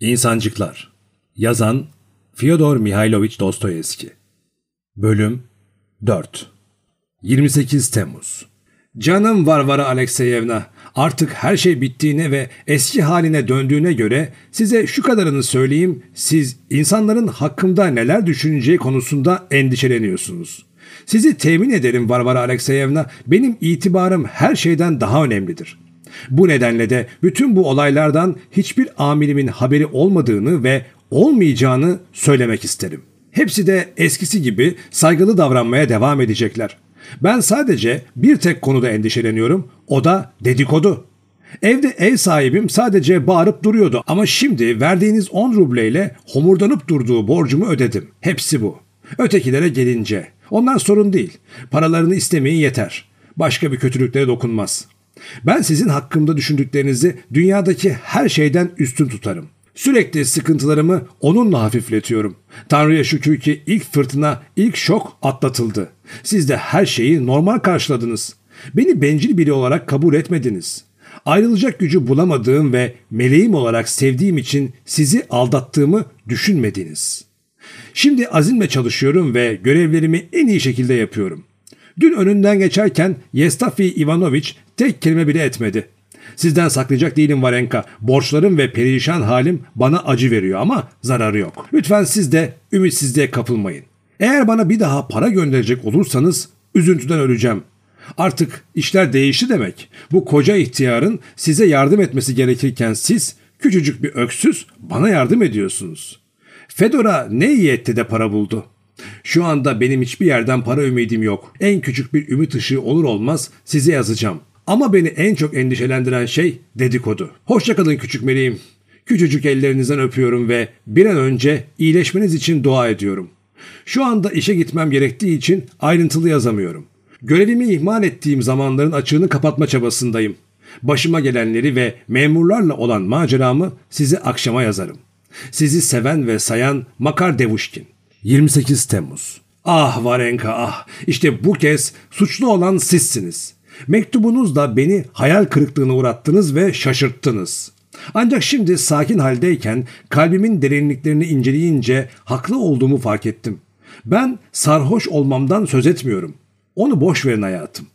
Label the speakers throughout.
Speaker 1: İnsancıklar. Yazan Fyodor Mihailovich Dostoyevski. Bölüm 4 28 Temmuz. Canım Varvara Alekseyevna, artık her şey bittiğine ve eski haline döndüğüne göre size şu kadarını söyleyeyim, siz insanların hakkımda neler düşüneceği konusunda endişeleniyorsunuz. Sizi temin ederim Varvara Alekseyevna, benim itibarım her şeyden daha önemlidir. Bu nedenle de bütün bu olaylardan hiçbir amirimin haberi olmadığını ve olmayacağını söylemek isterim. Hepsi de eskisi gibi saygılı davranmaya devam edecekler. Ben sadece bir tek konuda endişeleniyorum, o da dedikodu. Evde ev sahibim sadece bağırıp duruyordu ama şimdi verdiğiniz 10 rubleyle homurdanıp durduğu borcumu ödedim. Hepsi bu. Ötekilere gelince. Onlar sorun değil. Paralarını istemeyin yeter. Başka bir kötülüklere dokunmaz. Ben sizin hakkımda düşündüklerinizi dünyadaki her şeyden üstün tutarım. Sürekli sıkıntılarımı onunla hafifletiyorum. Tanrı'ya şükür ki ilk fırtına, ilk şok atlatıldı. Siz de her şeyi normal karşıladınız. Beni bencil biri olarak kabul etmediniz. Ayrılacak gücü bulamadığım ve meleğim olarak sevdiğim için sizi aldattığımı düşünmediniz. Şimdi azimle çalışıyorum ve görevlerimi en iyi şekilde yapıyorum. Dün önünden geçerken Yestafi Ivanoviç tek kelime bile etmedi. Sizden saklayacak değilim Varenka. Borçlarım ve perişan halim bana acı veriyor ama zararı yok. Lütfen siz de ümitsizliğe kapılmayın. Eğer bana bir daha para gönderecek olursanız üzüntüden öleceğim. Artık işler değişti demek. Bu koca ihtiyarın size yardım etmesi gerekirken siz küçücük bir öksüz bana yardım ediyorsunuz. Fedora ne iyi etti de para buldu. Şu anda benim hiçbir yerden para ümidim yok. En küçük bir ümit ışığı olur olmaz size yazacağım. Ama beni en çok endişelendiren şey dedikodu. Hoşçakalın küçük meleğim. Küçücük ellerinizden öpüyorum ve bir an önce iyileşmeniz için dua ediyorum. Şu anda işe gitmem gerektiği için ayrıntılı yazamıyorum. Görevimi ihmal ettiğim zamanların açığını kapatma çabasındayım. Başıma gelenleri ve memurlarla olan maceramı size akşama yazarım. Sizi seven ve sayan Makar Devuşkin. 28 Temmuz Ah Varenka ah işte bu kez suçlu olan sizsiniz. Mektubunuzla beni hayal kırıklığına uğrattınız ve şaşırttınız. Ancak şimdi sakin haldeyken kalbimin derinliklerini inceleyince haklı olduğumu fark ettim. Ben sarhoş olmamdan söz etmiyorum. Onu boş verin hayatım.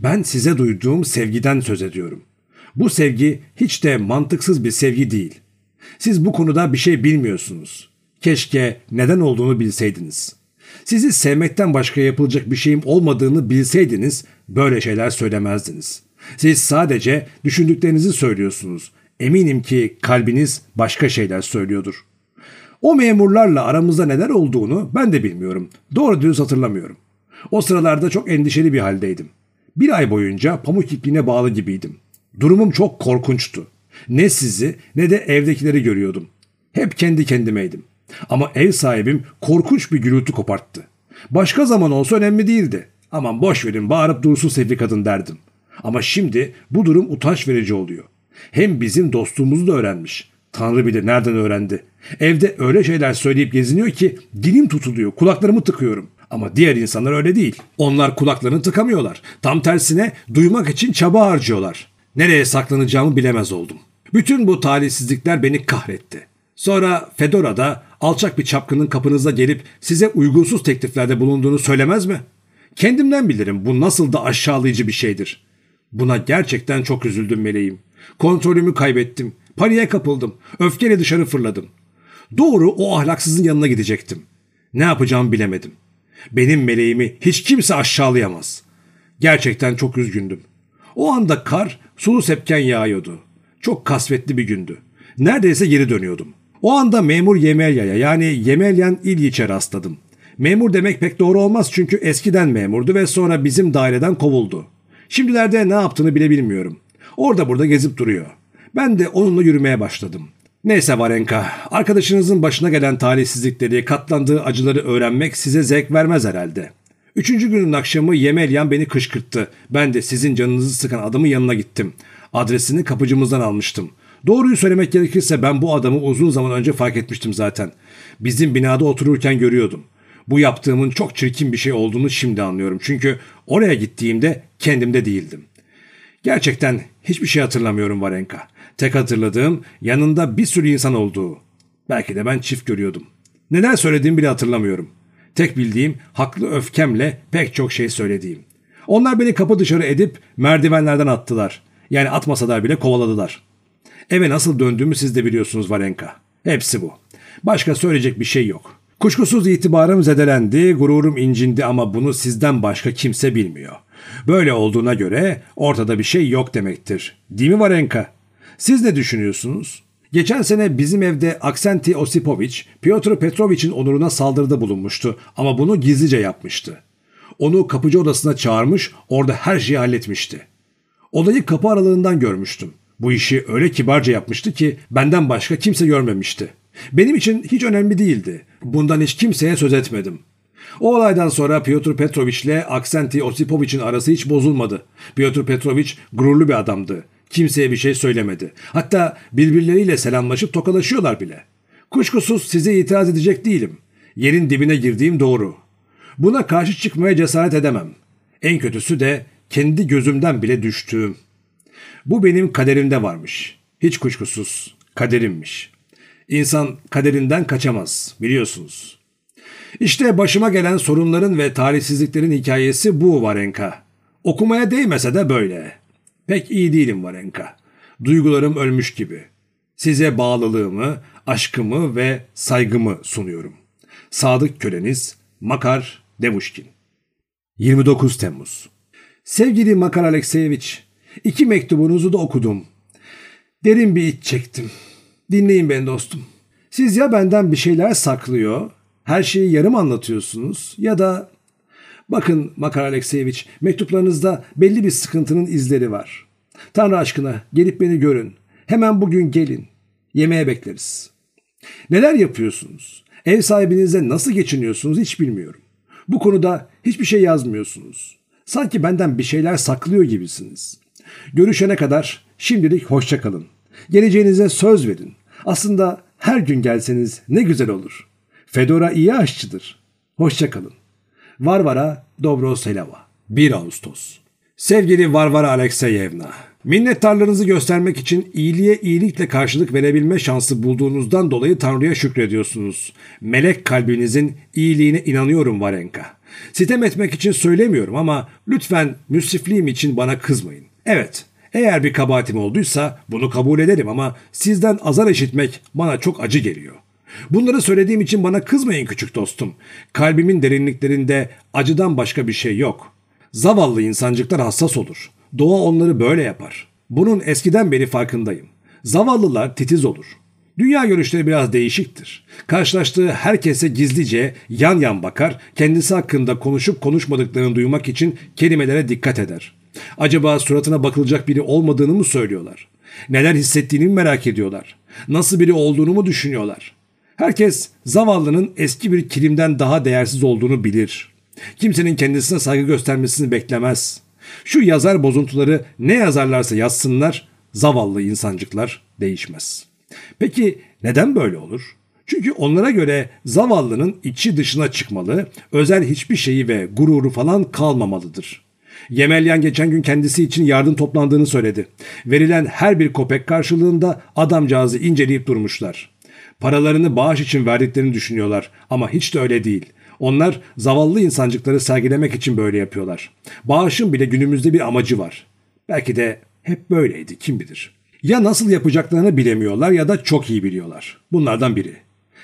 Speaker 1: Ben size duyduğum sevgiden söz ediyorum. Bu sevgi hiç de mantıksız bir sevgi değil. Siz bu konuda bir şey bilmiyorsunuz. Keşke neden olduğunu bilseydiniz. Sizi sevmekten başka yapılacak bir şeyim olmadığını bilseydiniz böyle şeyler söylemezdiniz. Siz sadece düşündüklerinizi söylüyorsunuz. Eminim ki kalbiniz başka şeyler söylüyordur. O memurlarla aramızda neler olduğunu ben de bilmiyorum. Doğru düz hatırlamıyorum. O sıralarda çok endişeli bir haldeydim. Bir ay boyunca pamuk ipliğine bağlı gibiydim. Durumum çok korkunçtu. Ne sizi ne de evdekileri görüyordum. Hep kendi kendimeydim. Ama ev sahibim korkunç bir gürültü koparttı. Başka zaman olsa önemli değildi. Aman boş verin bağırıp dursun sevdi kadın derdim. Ama şimdi bu durum utanç verici oluyor. Hem bizim dostluğumuzu da öğrenmiş. Tanrı bilir nereden öğrendi. Evde öyle şeyler söyleyip geziniyor ki dilim tutuluyor, kulaklarımı tıkıyorum. Ama diğer insanlar öyle değil. Onlar kulaklarını tıkamıyorlar. Tam tersine duymak için çaba harcıyorlar. Nereye saklanacağımı bilemez oldum. Bütün bu talihsizlikler beni kahretti. Sonra Fedora da alçak bir çapkının kapınıza gelip size uygunsuz tekliflerde bulunduğunu söylemez mi? Kendimden bilirim bu nasıl da aşağılayıcı bir şeydir. Buna gerçekten çok üzüldüm meleğim. Kontrolümü kaybettim. Paniğe kapıldım. Öfkeyle dışarı fırladım. Doğru o ahlaksızın yanına gidecektim. Ne yapacağımı bilemedim. Benim meleğimi hiç kimse aşağılayamaz. Gerçekten çok üzgündüm. O anda kar sulu sepken yağıyordu. Çok kasvetli bir gündü. Neredeyse geri dönüyordum. O anda memur Yemelya'ya yani Yemelyan İlyiç'e rastladım. Memur demek pek doğru olmaz çünkü eskiden memurdu ve sonra bizim daireden kovuldu. Şimdilerde ne yaptığını bile bilmiyorum. Orada burada gezip duruyor. Ben de onunla yürümeye başladım. Neyse Varenka, arkadaşınızın başına gelen talihsizlikleri, katlandığı acıları öğrenmek size zevk vermez herhalde. Üçüncü günün akşamı Yemelyan beni kışkırttı. Ben de sizin canınızı sıkan adamın yanına gittim. Adresini kapıcımızdan almıştım. Doğruyu söylemek gerekirse ben bu adamı uzun zaman önce fark etmiştim zaten. Bizim binada otururken görüyordum. Bu yaptığımın çok çirkin bir şey olduğunu şimdi anlıyorum. Çünkü oraya gittiğimde kendimde değildim. Gerçekten hiçbir şey hatırlamıyorum Varenka. Tek hatırladığım yanında bir sürü insan olduğu. Belki de ben çift görüyordum. Neler söylediğimi bile hatırlamıyorum. Tek bildiğim haklı öfkemle pek çok şey söylediğim. Onlar beni kapı dışarı edip merdivenlerden attılar. Yani atmasalar bile kovaladılar. Eve nasıl döndüğümü siz de biliyorsunuz Varenka. Hepsi bu. Başka söyleyecek bir şey yok. Kuşkusuz itibarım zedelendi, gururum incindi ama bunu sizden başka kimse bilmiyor. Böyle olduğuna göre ortada bir şey yok demektir. Değil mi Varenka? Siz ne düşünüyorsunuz? Geçen sene bizim evde Aksenti Osipovic, Piotr Petrovic'in onuruna saldırıda bulunmuştu ama bunu gizlice yapmıştı. Onu kapıcı odasına çağırmış, orada her şeyi halletmişti. Olayı kapı aralığından görmüştüm. Bu işi öyle kibarca yapmıştı ki benden başka kimse görmemişti. Benim için hiç önemli değildi. Bundan hiç kimseye söz etmedim. O olaydan sonra Piotr Petrovic ile Aksenti Osipovic'in arası hiç bozulmadı. Piotr Petrovic gururlu bir adamdı. Kimseye bir şey söylemedi. Hatta birbirleriyle selamlaşıp tokalaşıyorlar bile. Kuşkusuz size itiraz edecek değilim. Yerin dibine girdiğim doğru. Buna karşı çıkmaya cesaret edemem. En kötüsü de kendi gözümden bile düştüğüm. Bu benim kaderimde varmış. Hiç kuşkusuz kaderimmiş. İnsan kaderinden kaçamaz biliyorsunuz. İşte başıma gelen sorunların ve talihsizliklerin hikayesi bu Varenka. Okumaya değmese de böyle. Pek iyi değilim Varenka. Duygularım ölmüş gibi. Size bağlılığımı, aşkımı ve saygımı sunuyorum. Sadık köleniz Makar Devuşkin 29 Temmuz Sevgili Makar Alekseyeviç, iki mektubunuzu da okudum. Derin bir iç çektim. Dinleyin beni dostum. Siz ya benden bir şeyler saklıyor, her şeyi yarım anlatıyorsunuz ya da... Bakın Makar Alekseyeviç, mektuplarınızda belli bir sıkıntının izleri var. Tanrı aşkına gelip beni görün. Hemen bugün gelin. Yemeğe bekleriz. Neler yapıyorsunuz? Ev sahibinizle nasıl geçiniyorsunuz hiç bilmiyorum. Bu konuda hiçbir şey yazmıyorsunuz. Sanki benden bir şeyler saklıyor gibisiniz. Görüşene kadar şimdilik hoşça kalın. Geleceğinize söz verin. Aslında her gün gelseniz ne güzel olur. Fedora iyi aşçıdır. Hoşça kalın. Varvara Dobroselava 1 Ağustos Sevgili Varvara Alekseyevna, minnettarlığınızı göstermek için iyiliğe iyilikle karşılık verebilme şansı bulduğunuzdan dolayı Tanrı'ya şükrediyorsunuz. Melek kalbinizin iyiliğine inanıyorum Varenka. Sitem etmek için söylemiyorum ama lütfen müsrifliğim için bana kızmayın. Evet, eğer bir kabahatim olduysa bunu kabul ederim ama sizden azar işitmek bana çok acı geliyor. Bunları söylediğim için bana kızmayın küçük dostum. Kalbimin derinliklerinde acıdan başka bir şey yok. Zavallı insancıklar hassas olur. Doğa onları böyle yapar. Bunun eskiden beri farkındayım. Zavallılar titiz olur. Dünya görüşleri biraz değişiktir. Karşılaştığı herkese gizlice yan yan bakar, kendisi hakkında konuşup konuşmadıklarını duymak için kelimelere dikkat eder. Acaba suratına bakılacak biri olmadığını mı söylüyorlar? Neler hissettiğini mi merak ediyorlar? Nasıl biri olduğunu mu düşünüyorlar? Herkes zavallının eski bir kilimden daha değersiz olduğunu bilir. Kimsenin kendisine saygı göstermesini beklemez. Şu yazar bozuntuları ne yazarlarsa yazsınlar, zavallı insancıklar değişmez. Peki neden böyle olur? Çünkü onlara göre zavallının içi dışına çıkmalı, özel hiçbir şeyi ve gururu falan kalmamalıdır. Yemelyan geçen gün kendisi için yardım toplandığını söyledi. Verilen her bir kopek karşılığında adamcağızı inceleyip durmuşlar. Paralarını bağış için verdiklerini düşünüyorlar ama hiç de öyle değil. Onlar zavallı insancıkları sergilemek için böyle yapıyorlar. Bağışın bile günümüzde bir amacı var. Belki de hep böyleydi kim bilir. Ya nasıl yapacaklarını bilemiyorlar ya da çok iyi biliyorlar. Bunlardan biri.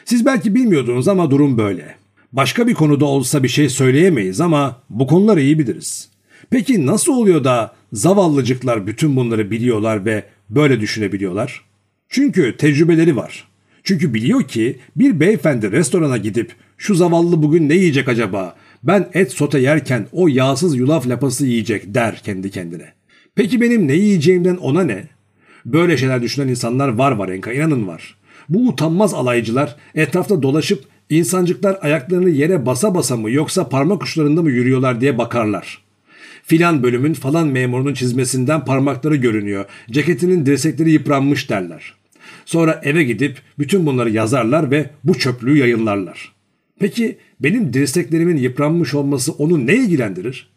Speaker 1: Siz belki bilmiyordunuz ama durum böyle. Başka bir konuda olsa bir şey söyleyemeyiz ama bu konuları iyi biliriz. Peki nasıl oluyor da zavallıcıklar bütün bunları biliyorlar ve böyle düşünebiliyorlar? Çünkü tecrübeleri var. Çünkü biliyor ki bir beyefendi restorana gidip şu zavallı bugün ne yiyecek acaba? Ben et sote yerken o yağsız yulaf lapası yiyecek der kendi kendine. Peki benim ne yiyeceğimden ona ne? Böyle şeyler düşünen insanlar var var Enka inanın var. Bu utanmaz alaycılar etrafta dolaşıp insancıklar ayaklarını yere basa basa mı yoksa parmak uçlarında mı yürüyorlar diye bakarlar. Filan bölümün falan memurunun çizmesinden parmakları görünüyor. Ceketinin dirsekleri yıpranmış derler. Sonra eve gidip bütün bunları yazarlar ve bu çöplüğü yayınlarlar. Peki benim dirseklerimin yıpranmış olması onu ne ilgilendirir?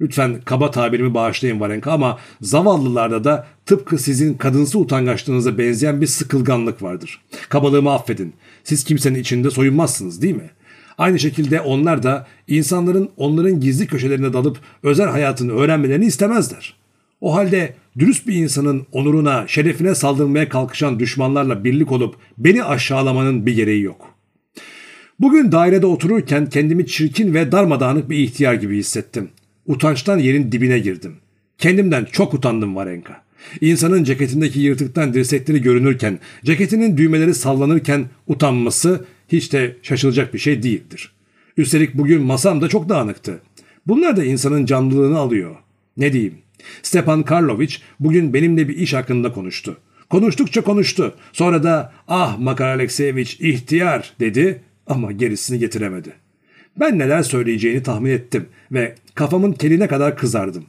Speaker 1: Lütfen kaba tabirimi bağışlayın Varenka ama zavallılarda da tıpkı sizin kadınsı utangaçlığınıza benzeyen bir sıkılganlık vardır. Kabalığımı affedin. Siz kimsenin içinde soyunmazsınız değil mi? Aynı şekilde onlar da insanların onların gizli köşelerine dalıp özel hayatını öğrenmelerini istemezler. O halde dürüst bir insanın onuruna, şerefine saldırmaya kalkışan düşmanlarla birlik olup beni aşağılamanın bir gereği yok. Bugün dairede otururken kendimi çirkin ve darmadağınık bir ihtiyar gibi hissettim. Utançtan yerin dibine girdim. Kendimden çok utandım Varenka. İnsanın ceketindeki yırtıktan dirsekleri görünürken, ceketinin düğmeleri sallanırken utanması hiç de şaşılacak bir şey değildir. Üstelik bugün masam da çok dağınıktı. Bunlar da insanın canlılığını alıyor. Ne diyeyim? Stepan Karloviç bugün benimle bir iş hakkında konuştu. Konuştukça konuştu. Sonra da ah Makar Alekseyeviç ihtiyar dedi ama gerisini getiremedi. Ben neler söyleyeceğini tahmin ettim ve kafamın teline kadar kızardım.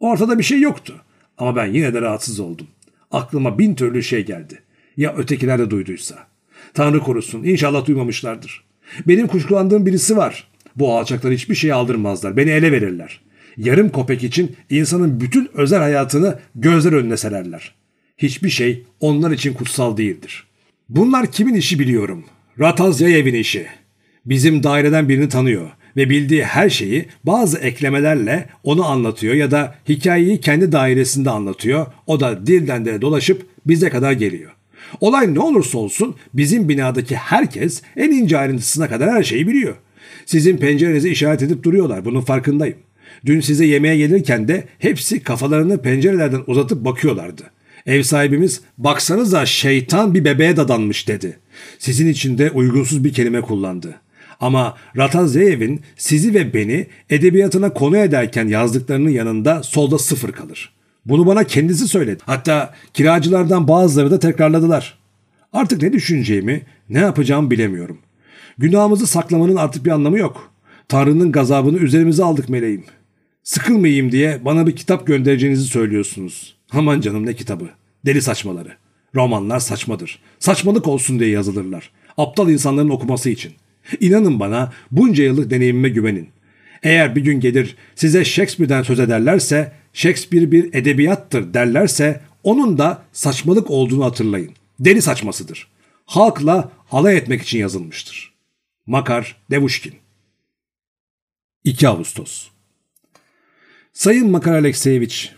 Speaker 1: Ortada bir şey yoktu ama ben yine de rahatsız oldum. Aklıma bin türlü şey geldi. Ya ötekiler de duyduysa? Tanrı korusun inşallah duymamışlardır. Benim kuşkulandığım birisi var. Bu alçaklar hiçbir şey aldırmazlar. Beni ele verirler. Yarım kopek için insanın bütün özel hayatını gözler önüne sererler. Hiçbir şey onlar için kutsal değildir. Bunlar kimin işi biliyorum. Ratazyayev'in işi. Bizim daireden birini tanıyor ve bildiği her şeyi bazı eklemelerle onu anlatıyor ya da hikayeyi kendi dairesinde anlatıyor. O da dilden de dolaşıp bize kadar geliyor. Olay ne olursa olsun bizim binadaki herkes en ince ayrıntısına kadar her şeyi biliyor. Sizin pencerenizi işaret edip duruyorlar bunun farkındayım. Dün size yemeğe gelirken de hepsi kafalarını pencerelerden uzatıp bakıyorlardı. Ev sahibimiz baksanıza şeytan bir bebeğe dadanmış dedi. Sizin için de uygunsuz bir kelime kullandı. Ama Ratazeyev'in sizi ve beni edebiyatına konu ederken yazdıklarının yanında solda sıfır kalır. Bunu bana kendisi söyledi. Hatta kiracılardan bazıları da tekrarladılar. Artık ne düşüneceğimi, ne yapacağımı bilemiyorum. Günahımızı saklamanın artık bir anlamı yok. Tanrı'nın gazabını üzerimize aldık meleğim. Sıkılmayayım diye bana bir kitap göndereceğinizi söylüyorsunuz. Aman canım ne kitabı. Deli saçmaları. Romanlar saçmadır. Saçmalık olsun diye yazılırlar. Aptal insanların okuması için. İnanın bana bunca yıllık deneyimime güvenin. Eğer bir gün gelir size Shakespeare'den söz ederlerse, Shakespeare bir edebiyattır derlerse onun da saçmalık olduğunu hatırlayın. Deli saçmasıdır. Halkla alay etmek için yazılmıştır. Makar Devuşkin 2 Ağustos Sayın Makar Alekseyeviç,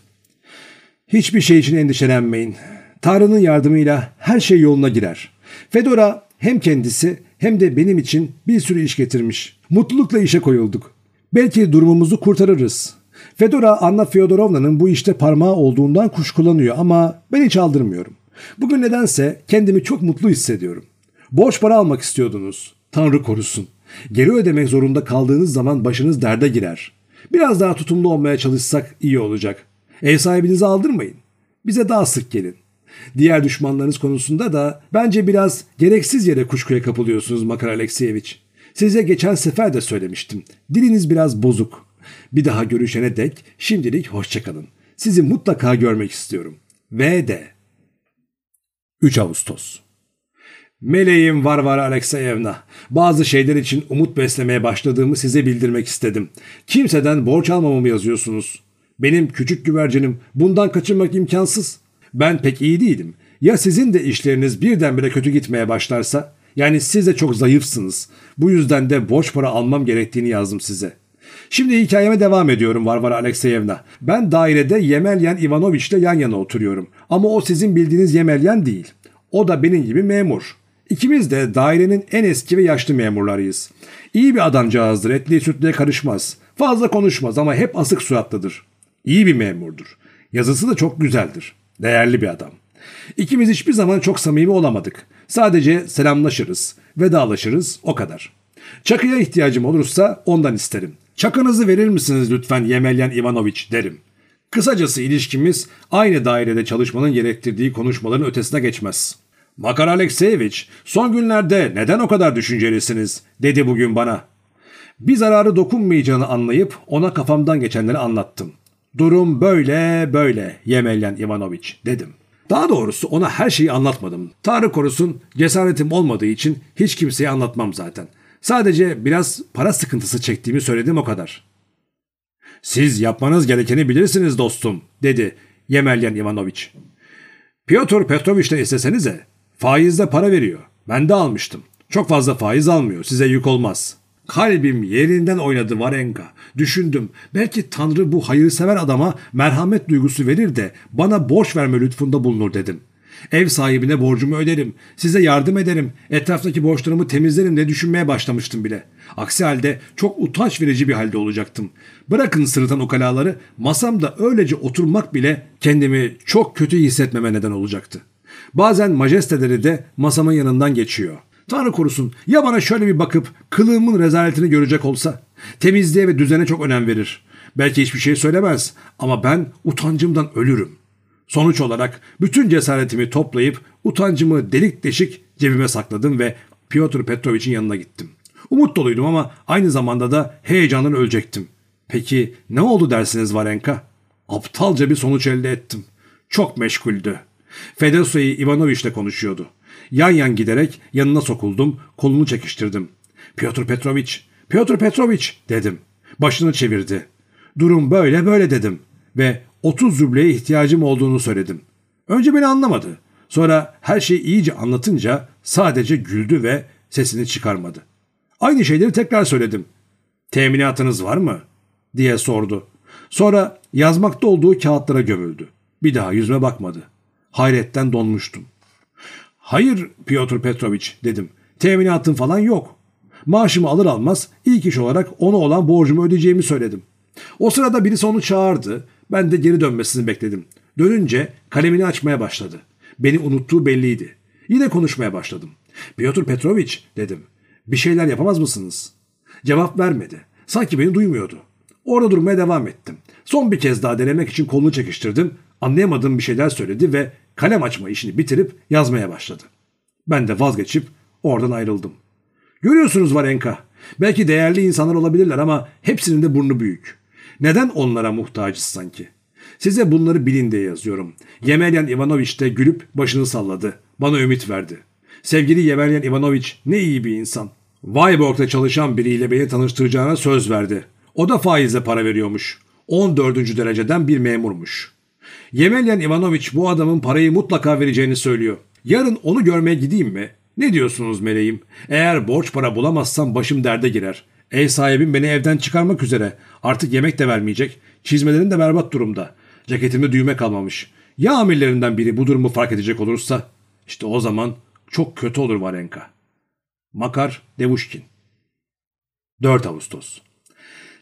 Speaker 1: hiçbir şey için endişelenmeyin. Tanrı'nın yardımıyla her şey yoluna girer. Fedora hem kendisi hem de benim için bir sürü iş getirmiş. Mutlulukla işe koyulduk. Belki durumumuzu kurtarırız. Fedora Anna Fyodorovna'nın bu işte parmağı olduğundan kuşkulanıyor ama ben hiç aldırmıyorum. Bugün nedense kendimi çok mutlu hissediyorum. Borç para almak istiyordunuz. Tanrı korusun. Geri ödemek zorunda kaldığınız zaman başınız derde girer. Biraz daha tutumlu olmaya çalışsak iyi olacak. Ev sahibinizi aldırmayın. Bize daha sık gelin. Diğer düşmanlarınız konusunda da bence biraz gereksiz yere kuşkuya kapılıyorsunuz Makar Alekseyeviç. Size geçen sefer de söylemiştim. Diliniz biraz bozuk. Bir daha görüşene dek şimdilik hoşçakalın. Sizi mutlaka görmek istiyorum. Ve de 3 Ağustos Meleğim Varvara Alekseyevna, bazı şeyler için umut beslemeye başladığımı size bildirmek istedim. Kimseden borç almamamı yazıyorsunuz. Benim küçük güvercinim bundan kaçınmak imkansız. Ben pek iyi değilim. Ya sizin de işleriniz birdenbire kötü gitmeye başlarsa? Yani siz de çok zayıfsınız. Bu yüzden de borç para almam gerektiğini yazdım size. Şimdi hikayeme devam ediyorum Varvara Alekseyevna. Ben dairede Yemelyan Ivanoviç ile yan yana oturuyorum. Ama o sizin bildiğiniz Yemelyan değil. O da benim gibi memur. İkimiz de dairenin en eski ve yaşlı memurlarıyız. İyi bir adamcağızdır, etliye sütlüye karışmaz. Fazla konuşmaz ama hep asık suratlıdır. İyi bir memurdur. Yazısı da çok güzeldir. Değerli bir adam. İkimiz hiçbir zaman çok samimi olamadık. Sadece selamlaşırız, vedalaşırız o kadar. Çakıya ihtiyacım olursa ondan isterim. Çakınızı verir misiniz lütfen Yemelyan Ivanoviç derim. Kısacası ilişkimiz aynı dairede çalışmanın gerektirdiği konuşmaların ötesine geçmez. Makar Alekseyeviç, son günlerde neden o kadar düşüncelisiniz dedi bugün bana. Bir zararı dokunmayacağını anlayıp ona kafamdan geçenleri anlattım. Durum böyle böyle Yemelyan Ivanoviç dedim. Daha doğrusu ona her şeyi anlatmadım. Tanrı korusun cesaretim olmadığı için hiç kimseye anlatmam zaten. Sadece biraz para sıkıntısı çektiğimi söyledim o kadar. Siz yapmanız gerekeni bilirsiniz dostum, dedi Yemelyan Ivanoviç. Piotr Petroviç'ten istesenize. Faizde para veriyor. Ben de almıştım. Çok fazla faiz almıyor. Size yük olmaz. Kalbim yerinden oynadı Varenka. Düşündüm. Belki Tanrı bu hayırsever adama merhamet duygusu verir de bana borç verme lütfunda bulunur dedim. Ev sahibine borcumu öderim. Size yardım ederim. Etraftaki borçlarımı temizlerim diye düşünmeye başlamıştım bile. Aksi halde çok utanç verici bir halde olacaktım. Bırakın sırıtan ukalaları masamda öylece oturmak bile kendimi çok kötü hissetmeme neden olacaktı. Bazen majesteleri de masamın yanından geçiyor. Tanrı korusun ya bana şöyle bir bakıp kılığımın rezaletini görecek olsa. Temizliğe ve düzene çok önem verir. Belki hiçbir şey söylemez ama ben utancımdan ölürüm. Sonuç olarak bütün cesaretimi toplayıp utancımı delik deşik cebime sakladım ve Piotr Petrovich'in yanına gittim. Umut doluydum ama aynı zamanda da heyecandan ölecektim. Peki ne oldu dersiniz Varenka? Aptalca bir sonuç elde ettim. Çok meşguldü. Fedosoy Ivanoviç'le konuşuyordu. Yan yan giderek yanına sokuldum, kolunu çekiştirdim. Piotr Petroviç, Piotr Petroviç dedim. Başını çevirdi. Durum böyle böyle dedim ve 30 rubleye ihtiyacım olduğunu söyledim. Önce beni anlamadı. Sonra her şeyi iyice anlatınca sadece güldü ve sesini çıkarmadı. Aynı şeyleri tekrar söyledim. Teminatınız var mı? diye sordu. Sonra yazmakta olduğu kağıtlara gömüldü. Bir daha yüzüme bakmadı. Hayretten donmuştum. Hayır Piotr Petroviç dedim. Teminatın falan yok. Maaşımı alır almaz ilk iş olarak ona olan borcumu ödeyeceğimi söyledim. O sırada birisi onu çağırdı. Ben de geri dönmesini bekledim. Dönünce kalemini açmaya başladı. Beni unuttuğu belliydi. Yine konuşmaya başladım. Piotr Petroviç dedim. Bir şeyler yapamaz mısınız? Cevap vermedi. Sanki beni duymuyordu. Orada durmaya devam ettim. Son bir kez daha denemek için kolunu çekiştirdim. Anlayamadığım bir şeyler söyledi ve kalem açma işini bitirip yazmaya başladı. Ben de vazgeçip oradan ayrıldım. Görüyorsunuz Varenka. Belki değerli insanlar olabilirler ama hepsinin de burnu büyük. Neden onlara muhtacız sanki? Size bunları bilin diye yazıyorum. Yemelyan Ivanoviç de gülüp başını salladı. Bana ümit verdi. Sevgili Yemelyan Ivanoviç ne iyi bir insan. Vyborg'da çalışan biriyle beni tanıştıracağına söz verdi. O da faizle para veriyormuş. 14. dereceden bir memurmuş. Yemelyan Ivanoviç bu adamın parayı mutlaka vereceğini söylüyor. Yarın onu görmeye gideyim mi? Ne diyorsunuz meleğim? Eğer borç para bulamazsam başım derde girer. Ev sahibim beni evden çıkarmak üzere. Artık yemek de vermeyecek. Çizmelerim de berbat durumda. Ceketimde düğme kalmamış. Ya amirlerinden biri bu durumu fark edecek olursa? İşte o zaman çok kötü olur Varenka. Makar Devuşkin 4 Ağustos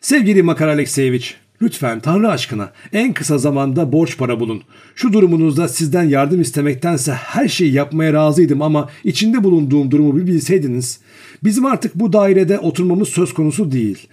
Speaker 1: Sevgili Makar Alekseyeviç, lütfen Tanrı aşkına en kısa zamanda borç para bulun. Şu durumunuzda sizden yardım istemektense her şeyi yapmaya razıydım ama içinde bulunduğum durumu bir bilseydiniz. Bizim artık bu dairede oturmamız söz konusu değil.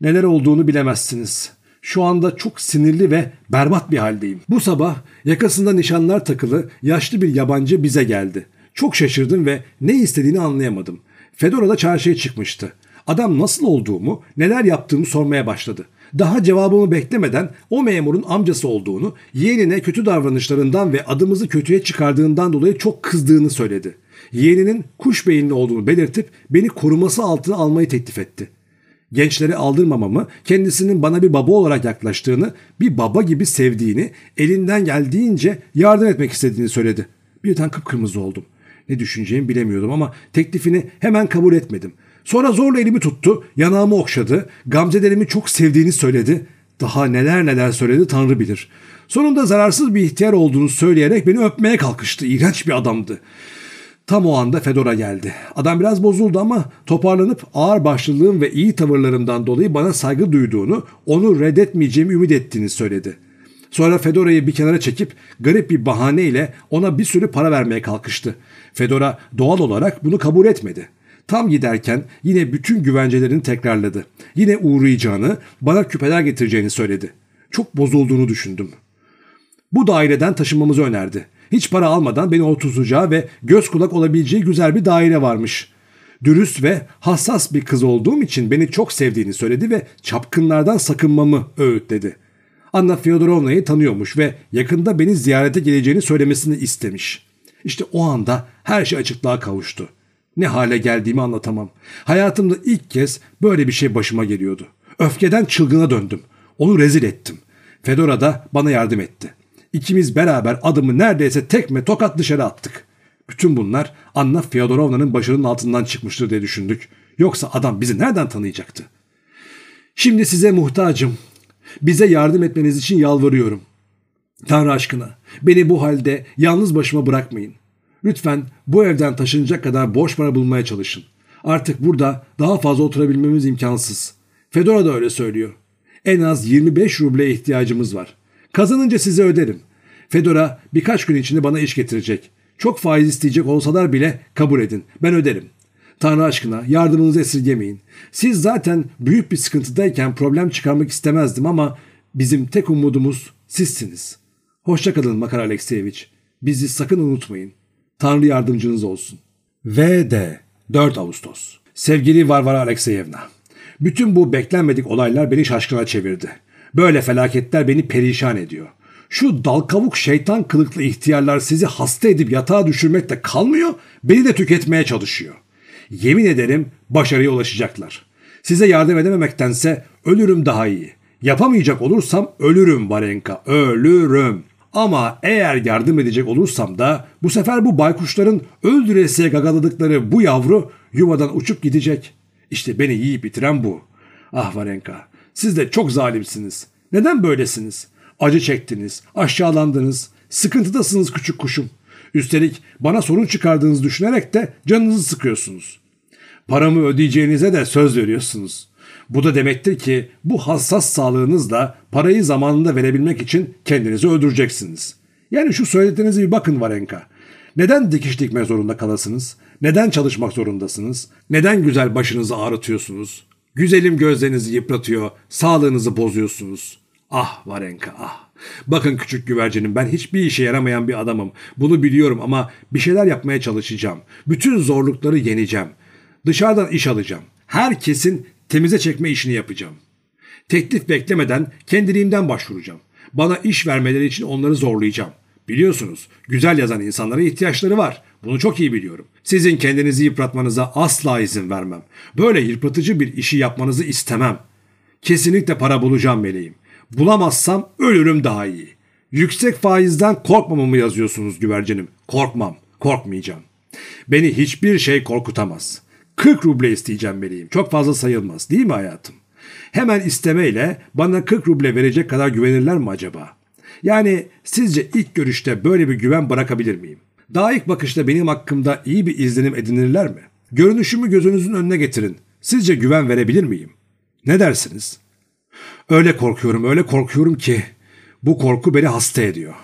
Speaker 1: Neler olduğunu bilemezsiniz. Şu anda çok sinirli ve berbat bir haldeyim. Bu sabah yakasında nişanlar takılı yaşlı bir yabancı bize geldi. Çok şaşırdım ve ne istediğini anlayamadım. Fedora da çarşıya çıkmıştı. Adam nasıl olduğumu, neler yaptığımı sormaya başladı. Daha cevabımı beklemeden o memurun amcası olduğunu, yeğenine kötü davranışlarından ve adımızı kötüye çıkardığından dolayı çok kızdığını söyledi. Yeğeninin kuş beyinli olduğunu belirtip beni koruması altına almayı teklif etti. Gençleri aldırmamamı, kendisinin bana bir baba olarak yaklaştığını, bir baba gibi sevdiğini, elinden geldiğince yardım etmek istediğini söyledi. Birden kıpkırmızı oldum. Ne düşüneceğimi bilemiyordum ama teklifini hemen kabul etmedim. Sonra zorla elimi tuttu, yanağımı okşadı, gamzelerimi çok sevdiğini söyledi. Daha neler neler söyledi Tanrı bilir. Sonunda zararsız bir ihtiyar olduğunu söyleyerek beni öpmeye kalkıştı. İğrenç bir adamdı. Tam o anda Fedora geldi. Adam biraz bozuldu ama toparlanıp ağır başlılığım ve iyi tavırlarımdan dolayı bana saygı duyduğunu, onu reddetmeyeceğimi ümit ettiğini söyledi. Sonra Fedora'yı bir kenara çekip garip bir bahaneyle ona bir sürü para vermeye kalkıştı. Fedora doğal olarak bunu kabul etmedi. Tam giderken yine bütün güvencelerini tekrarladı. Yine uğrayacağını, bana küpeler getireceğini söyledi. Çok bozulduğunu düşündüm. Bu daireden taşınmamızı önerdi. Hiç para almadan beni oturacağı ve göz kulak olabileceği güzel bir daire varmış. Dürüst ve hassas bir kız olduğum için beni çok sevdiğini söyledi ve çapkınlardan sakınmamı öğütledi. Anna Fyodorovna'yı tanıyormuş ve yakında beni ziyarete geleceğini söylemesini istemiş. İşte o anda her şey açıklığa kavuştu. Ne hale geldiğimi anlatamam. Hayatımda ilk kez böyle bir şey başıma geliyordu. Öfkeden çılgına döndüm. Onu rezil ettim. Fedora da bana yardım etti. İkimiz beraber adımı neredeyse tekme tokat dışarı attık. Bütün bunlar Anna Fyodorovna'nın başının altından çıkmıştır diye düşündük. Yoksa adam bizi nereden tanıyacaktı? Şimdi size muhtacım. Bize yardım etmeniz için yalvarıyorum. Tanrı aşkına beni bu halde yalnız başıma bırakmayın. Lütfen bu evden taşınacak kadar borç para bulmaya çalışın. Artık burada daha fazla oturabilmemiz imkansız. Fedora da öyle söylüyor. En az 25 ruble ihtiyacımız var. Kazanınca size öderim. Fedora birkaç gün içinde bana iş getirecek. Çok faiz isteyecek olsalar bile kabul edin. Ben öderim. Tanrı aşkına yardımınızı esirgemeyin. Siz zaten büyük bir sıkıntıdayken problem çıkarmak istemezdim ama bizim tek umudumuz sizsiniz. Hoşçakalın Makar Alekseyevich. Bizi sakın unutmayın. Tanrı yardımcınız olsun. V.D. 4 Ağustos. Sevgili Varvara Alekseyevna. Bütün bu beklenmedik olaylar beni şaşkına çevirdi. Böyle felaketler beni perişan ediyor. Şu dal kavuk şeytan kılıklı ihtiyarlar sizi hasta edip yatağa düşürmekte kalmıyor, beni de tüketmeye çalışıyor. Yemin ederim başarıya ulaşacaklar. Size yardım edememektense ölürüm daha iyi. Yapamayacak olursam ölürüm Varenka, ölürüm. Ama eğer yardım edecek olursam da bu sefer bu baykuşların öldüresiye gagaladıkları bu yavru yuvadan uçup gidecek. İşte beni yiyip bitiren bu. Ah Varenka, siz de çok zalimsiniz. Neden böylesiniz? Acı çektiniz, aşağılandınız, sıkıntıdasınız küçük kuşum. Üstelik bana sorun çıkardığınızı düşünerek de canınızı sıkıyorsunuz. Paramı ödeyeceğinize de söz veriyorsunuz. Bu da demektir ki bu hassas sağlığınızla parayı zamanında verebilmek için kendinizi öldüreceksiniz. Yani şu söylediğinize bir bakın Varenka. Neden dikiş dikme zorunda kalasınız? Neden çalışmak zorundasınız? Neden güzel başınızı ağrıtıyorsunuz? Güzelim gözlerinizi yıpratıyor, sağlığınızı bozuyorsunuz. Ah Varenka ah. Bakın küçük güvercinim ben hiçbir işe yaramayan bir adamım. Bunu biliyorum ama bir şeyler yapmaya çalışacağım. Bütün zorlukları yeneceğim. Dışarıdan iş alacağım. Herkesin temize çekme işini yapacağım. Teklif beklemeden kendiliğimden başvuracağım. Bana iş vermeleri için onları zorlayacağım. Biliyorsunuz güzel yazan insanlara ihtiyaçları var. Bunu çok iyi biliyorum. Sizin kendinizi yıpratmanıza asla izin vermem. Böyle yıpratıcı bir işi yapmanızı istemem. Kesinlikle para bulacağım meleğim. Bulamazsam ölürüm daha iyi. Yüksek faizden korkmamamı yazıyorsunuz güvercinim. Korkmam, korkmayacağım. Beni hiçbir şey korkutamaz. 40 ruble isteyeceğim meleğim. Çok fazla sayılmaz değil mi hayatım? Hemen istemeyle bana 40 ruble verecek kadar güvenirler mi acaba? Yani sizce ilk görüşte böyle bir güven bırakabilir miyim? Daha ilk bakışta benim hakkımda iyi bir izlenim edinirler mi? Görünüşümü gözünüzün önüne getirin. Sizce güven verebilir miyim? Ne dersiniz? Öyle korkuyorum, öyle korkuyorum ki bu korku beni hasta ediyor.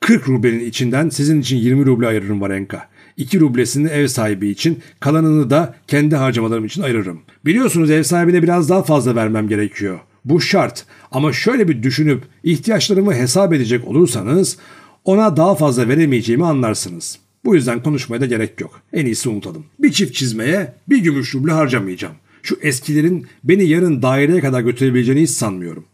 Speaker 1: 40 rublenin içinden sizin için 20 ruble ayırırım Varenka. 2 rublesini ev sahibi için, kalanını da kendi harcamalarım için ayırırım. Biliyorsunuz ev sahibine biraz daha fazla vermem gerekiyor. Bu şart. Ama şöyle bir düşünüp ihtiyaçlarımı hesap edecek olursanız ona daha fazla veremeyeceğimi anlarsınız. Bu yüzden konuşmaya da gerek yok. En iyisi unutalım. Bir çift çizmeye bir gümüş ruble harcamayacağım. Şu eskilerin beni yarın daireye kadar götürebileceğini hiç sanmıyorum.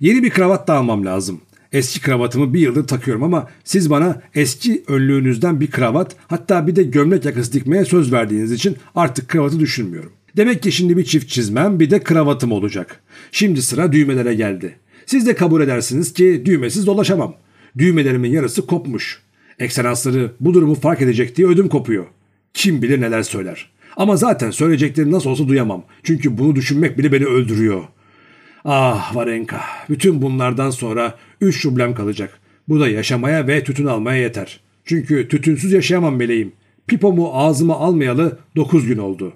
Speaker 1: Yeni bir kravat da almam lazım. Eski kravatımı bir yıldır takıyorum ama siz bana eski önlüğünüzden bir kravat hatta bir de gömlek yakası dikmeye söz verdiğiniz için artık kravatı düşünmüyorum. Demek ki şimdi bir çift çizmem bir de kravatım olacak. Şimdi sıra düğmelere geldi. Siz de kabul edersiniz ki düğmesiz dolaşamam. Düğmelerimin yarısı kopmuş. Ekselansları bu durumu fark edecek diye ödüm kopuyor. Kim bilir neler söyler. Ama zaten söyleyecekleri nasıl olsa duyamam. Çünkü bunu düşünmek bile beni öldürüyor. Ah Varenka, bütün bunlardan sonra üç rublem kalacak. Bu da yaşamaya ve tütün almaya yeter. Çünkü tütünsüz yaşayamam meleğim. Pipomu ağzıma almayalı dokuz gün oldu.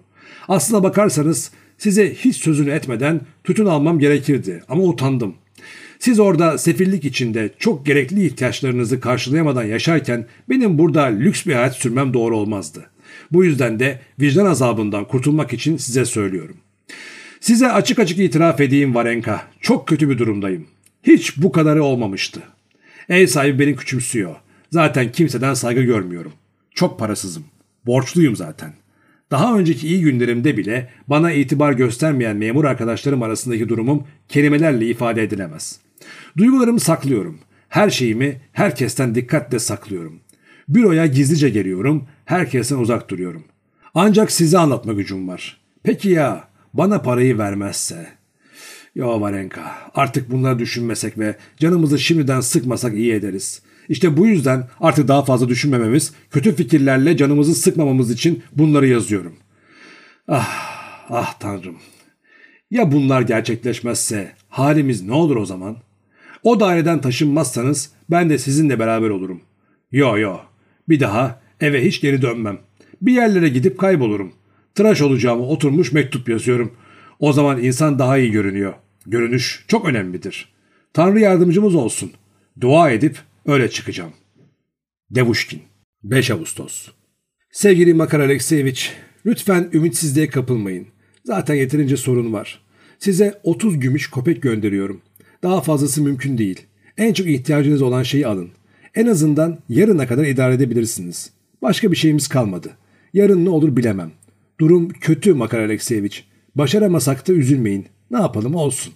Speaker 1: Aslına bakarsanız size hiç sözünü etmeden tütün almam gerekirdi ama utandım. Siz orada sefillik içinde çok gerekli ihtiyaçlarınızı karşılayamadan yaşarken benim burada lüks bir hayat sürmem doğru olmazdı. Bu yüzden de vicdan azabından kurtulmak için size söylüyorum. Size açık açık itiraf edeyim Varenka. Çok kötü bir durumdayım. Hiç bu kadarı olmamıştı. Ev sahibi beni küçümsüyor. Zaten kimseden saygı görmüyorum. Çok parasızım. Borçluyum zaten. Daha önceki iyi günlerimde bile bana itibar göstermeyen memur arkadaşlarım arasındaki durumum kelimelerle ifade edilemez. Duygularımı saklıyorum. Her şeyimi herkesten dikkatle saklıyorum. Büroya gizlice geliyorum, herkesten uzak duruyorum. Ancak size anlatma gücüm var. Peki ya bana parayı vermezse? Yo Varenka artık bunları düşünmesek ve canımızı şimdiden sıkmasak iyi ederiz. İşte bu yüzden artık daha fazla düşünmememiz, kötü fikirlerle canımızı sıkmamamız için bunları yazıyorum. Ah, ah tanrım. Ya bunlar gerçekleşmezse halimiz ne olur o zaman? O daireden taşınmazsanız ben de sizinle beraber olurum. Yo yo. Bir daha eve hiç geri dönmem. Bir yerlere gidip kaybolurum. Tıraş olacağımı oturmuş mektup yazıyorum. O zaman insan daha iyi görünüyor. Görünüş çok önemlidir. Tanrı yardımcımız olsun. Dua edip öyle çıkacağım. Devuşkin 5 Ağustos Sevgili Makar Alekseyevich, lütfen ümitsizliğe kapılmayın. Zaten yeterince sorun var. Size 30 gümüş kopek gönderiyorum. Daha fazlası mümkün değil. En çok ihtiyacınız olan şeyi alın. En azından yarına kadar idare edebilirsiniz. Başka bir şeyimiz kalmadı. Yarın ne olur bilemem. Durum kötü Makar Alekseyevich. Başaramasak da üzülmeyin. Ne yapalım olsun.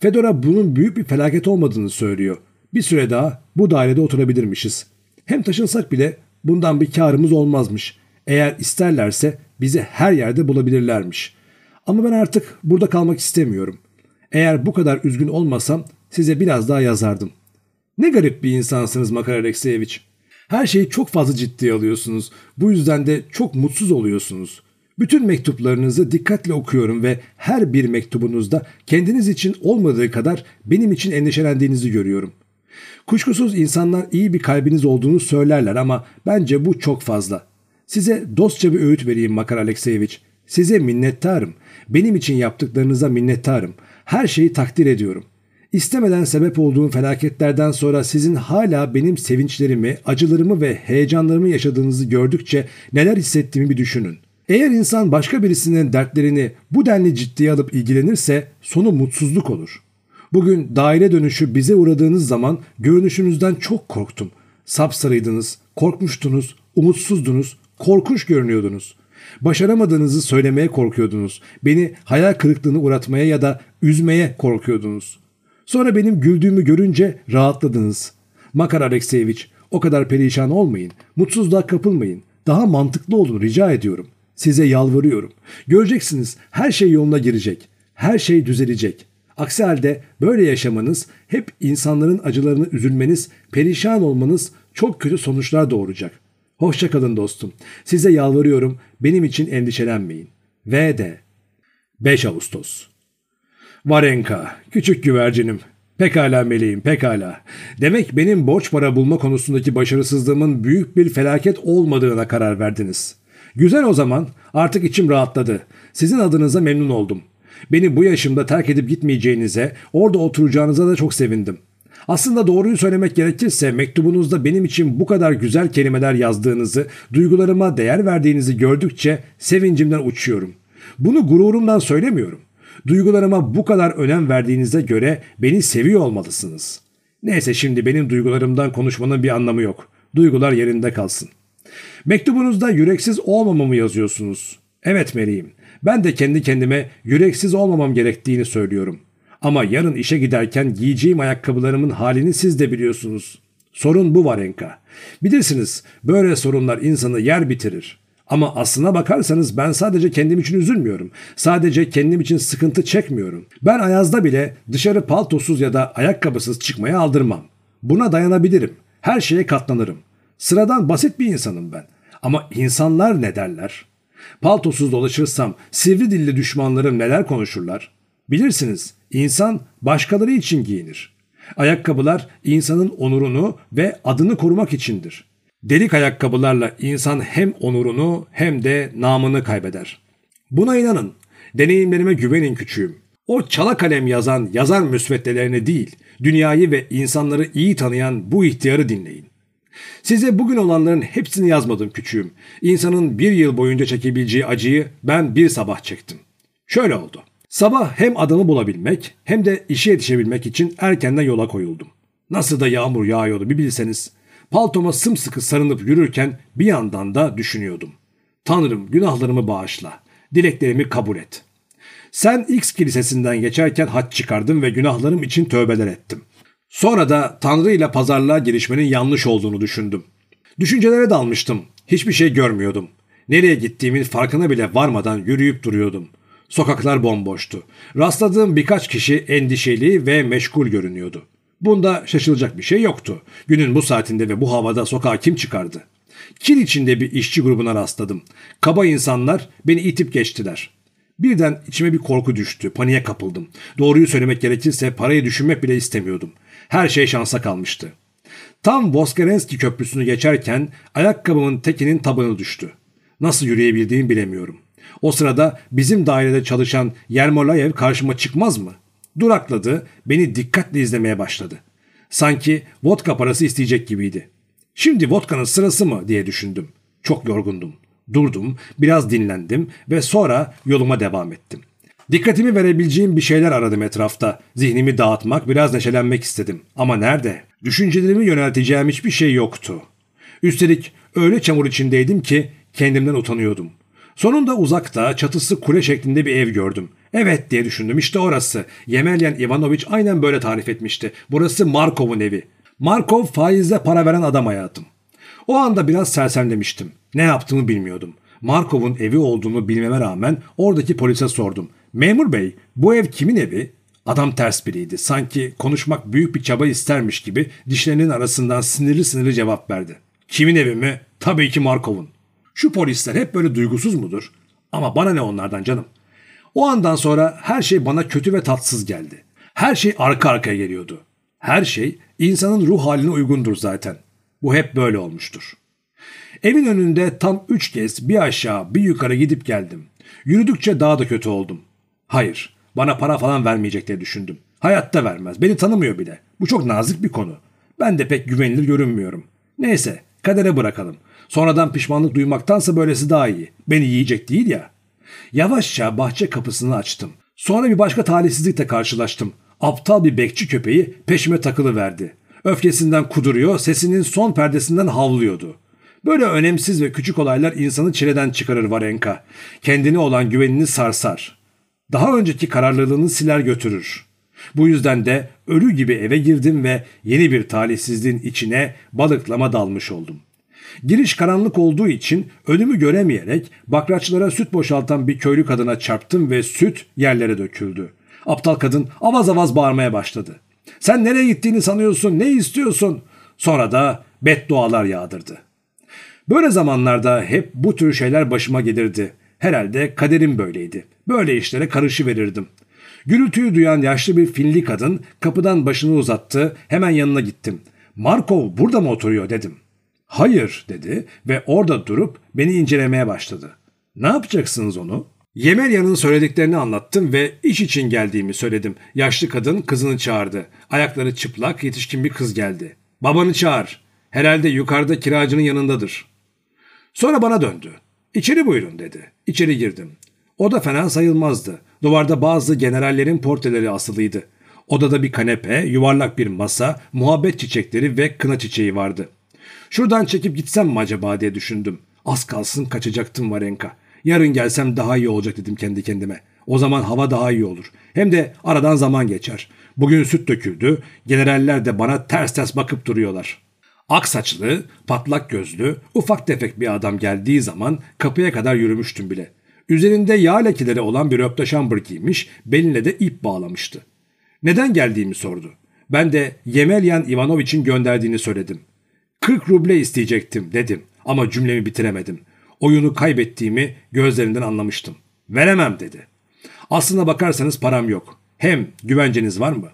Speaker 1: Fedora bunun büyük bir felaket olmadığını söylüyor. Bir süre daha bu dairede oturabilirmişiz. Hem taşınsak bile bundan bir karımız olmazmış. Eğer isterlerse bizi her yerde bulabilirlermiş. Ama ben artık burada kalmak istemiyorum. Eğer bu kadar üzgün olmasam size biraz daha yazardım. Ne garip bir insansınız Makar Alekseyevich. Her şeyi çok fazla ciddiye alıyorsunuz. Bu yüzden de çok mutsuz oluyorsunuz. Bütün mektuplarınızı dikkatle okuyorum ve her bir mektubunuzda kendiniz için olmadığı kadar benim için endişelendiğinizi görüyorum. Kuşkusuz insanlar iyi bir kalbiniz olduğunu söylerler ama bence bu çok fazla. Size dostça bir öğüt vereyim Makar Alekseyevich. Size minnettarım. Benim için yaptıklarınıza minnettarım. Her şeyi takdir ediyorum. İstemeden sebep olduğum felaketlerden sonra sizin hala benim sevinçlerimi, acılarımı ve heyecanlarımı yaşadığınızı gördükçe neler hissettiğimi bir düşünün. Eğer insan başka birisinin dertlerini bu denli ciddiye alıp ilgilenirse sonu mutsuzluk olur. Bugün daire dönüşü bize uğradığınız zaman görünüşünüzden çok korktum. Sapsarıydınız, korkmuştunuz, umutsuzdunuz, korkunç görünüyordunuz. Başaramadığınızı söylemeye korkuyordunuz. Beni hayal kırıklığına uğratmaya ya da üzmeye korkuyordunuz. Sonra benim güldüğümü görünce rahatladınız. Makar Alekseyevich, o kadar perişan olmayın. Mutsuzluğa kapılmayın. Daha mantıklı olun rica ediyorum. Size yalvarıyorum. Göreceksiniz her şey yoluna girecek. Her şey düzelecek. Aksi halde böyle yaşamanız, hep insanların acılarını üzülmeniz, perişan olmanız çok kötü sonuçlar doğuracak. Hoşçakalın dostum. Size yalvarıyorum. Benim için endişelenmeyin. V.D. 5 Ağustos Varenka, küçük güvercinim. Pekala meleğim, pekala. Demek benim borç para bulma konusundaki başarısızlığımın büyük bir felaket olmadığına karar verdiniz. Güzel o zaman, artık içim rahatladı. Sizin adınıza memnun oldum. Beni bu yaşımda terk edip gitmeyeceğinize, orada oturacağınıza da çok sevindim. Aslında doğruyu söylemek gerekirse mektubunuzda benim için bu kadar güzel kelimeler yazdığınızı, duygularıma değer verdiğinizi gördükçe sevincimden uçuyorum. Bunu gururumdan söylemiyorum. Duygularıma bu kadar önem verdiğinize göre beni seviyor olmalısınız. Neyse şimdi benim duygularımdan konuşmanın bir anlamı yok. Duygular yerinde kalsın. Mektubunuzda yüreksiz olmamamı yazıyorsunuz. Evet meleğim. Ben de kendi kendime yüreksiz olmamam gerektiğini söylüyorum. Ama yarın işe giderken giyeceğim ayakkabılarımın halini siz de biliyorsunuz. Sorun bu Varenka. Bilirsiniz böyle sorunlar insanı yer bitirir. Ama aslına bakarsanız ben sadece kendim için üzülmüyorum. Sadece kendim için sıkıntı çekmiyorum. Ben Ayaz'da bile dışarı paltosuz ya da ayakkabısız çıkmaya aldırmam. Buna dayanabilirim. Her şeye katlanırım. Sıradan basit bir insanım ben. Ama insanlar ne derler? Paltosuz dolaşırsam sivri dilli düşmanlarım neler konuşurlar? Bilirsiniz insan başkaları için giyinir. Ayakkabılar insanın onurunu ve adını korumak içindir. Delik ayakkabılarla insan hem onurunu hem de namını kaybeder. Buna inanın. Deneyimlerime güvenin küçüğüm. O çala kalem yazan yazar müsveddelerini değil, dünyayı ve insanları iyi tanıyan bu ihtiyarı dinleyin. Size bugün olanların hepsini yazmadım küçüğüm. İnsanın bir yıl boyunca çekebileceği acıyı ben bir sabah çektim. Şöyle oldu. Sabah hem adamı bulabilmek hem de işe yetişebilmek için erkenden yola koyuldum. Nasıl da yağmur yağıyordu bir bilseniz. Paltoma sımsıkı sarınıp yürürken bir yandan da düşünüyordum. Tanrım günahlarımı bağışla. Dileklerimi kabul et. Sen X kilisesinden geçerken haç çıkardım ve günahlarım için tövbeler ettim. Sonra da Tanrı ile pazarlığa girişmenin yanlış olduğunu düşündüm. Düşüncelere dalmıştım. Hiçbir şey görmüyordum. Nereye gittiğimin farkına bile varmadan yürüyüp duruyordum. Sokaklar bomboştu. Rastladığım birkaç kişi endişeli ve meşgul görünüyordu. Bunda şaşılacak bir şey yoktu. Günün bu saatinde ve bu havada sokağa kim çıkardı? Kil içinde bir işçi grubuna rastladım. Kaba insanlar beni itip geçtiler. Birden içime bir korku düştü. Paniğe kapıldım. Doğruyu söylemek gerekirse parayı düşünmek bile istemiyordum. Her şey şansa kalmıştı. Tam Voskerenski köprüsünü geçerken ayakkabımın tekinin tabanı düştü. Nasıl yürüyebildiğimi bilemiyorum. O sırada bizim dairede çalışan Yermolayev karşıma çıkmaz mı? Durakladı, beni dikkatle izlemeye başladı. Sanki vodka parası isteyecek gibiydi. Şimdi vodkanın sırası mı diye düşündüm. Çok yorgundum. Durdum, biraz dinlendim ve sonra yoluma devam ettim. Dikkatimi verebileceğim bir şeyler aradım etrafta. Zihnimi dağıtmak, biraz neşelenmek istedim. Ama nerede? Düşüncelerimi yönelteceğim hiçbir şey yoktu. Üstelik öyle çamur içindeydim ki kendimden utanıyordum. Sonunda uzakta çatısı kule şeklinde bir ev gördüm. Evet diye düşündüm işte orası. Yemelyan Ivanoviç aynen böyle tarif etmişti. Burası Markov'un evi. Markov faizle para veren adam hayatım. O anda biraz sersemlemiştim. Ne yaptığımı bilmiyordum. Markov'un evi olduğunu bilmeme rağmen oradaki polise sordum. Memur bey bu ev kimin evi? Adam ters biriydi. Sanki konuşmak büyük bir çaba istermiş gibi dişlerinin arasından sinirli sinirli cevap verdi. Kimin evi mi? Tabii ki Markov'un. Şu polisler hep böyle duygusuz mudur? Ama bana ne onlardan canım. O andan sonra her şey bana kötü ve tatsız geldi. Her şey arka arkaya geliyordu. Her şey insanın ruh haline uygundur zaten. Bu hep böyle olmuştur. Evin önünde tam üç kez bir aşağı bir yukarı gidip geldim. Yürüdükçe daha da kötü oldum. Hayır, bana para falan vermeyecek diye düşündüm. Hayatta vermez, beni tanımıyor bile. Bu çok nazik bir konu. Ben de pek güvenilir görünmüyorum. Neyse, kadere bırakalım. Sonradan pişmanlık duymaktansa böylesi daha iyi. Beni yiyecek değil ya. Yavaşça bahçe kapısını açtım. Sonra bir başka talihsizlikle karşılaştım. Aptal bir bekçi köpeği peşime takılı verdi. Öfkesinden kuduruyor, sesinin son perdesinden havlıyordu. Böyle önemsiz ve küçük olaylar insanı çileden çıkarır Varenka. Kendine olan güvenini sarsar. Daha önceki kararlılığını siler götürür. Bu yüzden de ölü gibi eve girdim ve yeni bir talihsizliğin içine balıklama dalmış oldum. Giriş karanlık olduğu için önümü göremeyerek bakraçlara süt boşaltan bir köylü kadına çarptım ve süt yerlere döküldü. Aptal kadın avaz avaz bağırmaya başladı. Sen nereye gittiğini sanıyorsun, ne istiyorsun? Sonra da beddualar yağdırdı. Böyle zamanlarda hep bu tür şeyler başıma gelirdi. Herhalde kaderim böyleydi. Böyle işlere karışı verirdim. Gürültüyü duyan yaşlı bir Finli kadın kapıdan başını uzattı. Hemen yanına gittim. Markov burada mı oturuyor dedim. Hayır dedi ve orada durup beni incelemeye başladı. Ne yapacaksınız onu? Yemelya'nın söylediklerini anlattım ve iş için geldiğimi söyledim. Yaşlı kadın kızını çağırdı. Ayakları çıplak yetişkin bir kız geldi. Babanı çağır. Herhalde yukarıda kiracının yanındadır. Sonra bana döndü. İçeri buyurun dedi. İçeri girdim. O da fena sayılmazdı. Duvarda bazı generallerin portreleri asılıydı. Odada bir kanepe, yuvarlak bir masa, muhabbet çiçekleri ve kına çiçeği vardı. Şuradan çekip gitsem mi acaba diye düşündüm. Az kalsın kaçacaktım Varenka. Yarın gelsem daha iyi olacak dedim kendi kendime. O zaman hava daha iyi olur. Hem de aradan zaman geçer. Bugün süt döküldü. Generaller de bana ters ters bakıp duruyorlar. Ak saçlı, patlak gözlü, ufak tefek bir adam geldiği zaman kapıya kadar yürümüştüm bile. Üzerinde yağ lekeleri olan bir röpte şambır giymiş, beline de ip bağlamıştı. Neden geldiğimi sordu. Ben de Yemelyan Ivanoviç'in gönderdiğini söyledim. 40 ruble isteyecektim dedim ama cümlemi bitiremedim. Oyunu kaybettiğimi gözlerinden anlamıştım. Veremem dedi. Aslına bakarsanız param yok. Hem güvenceniz var mı?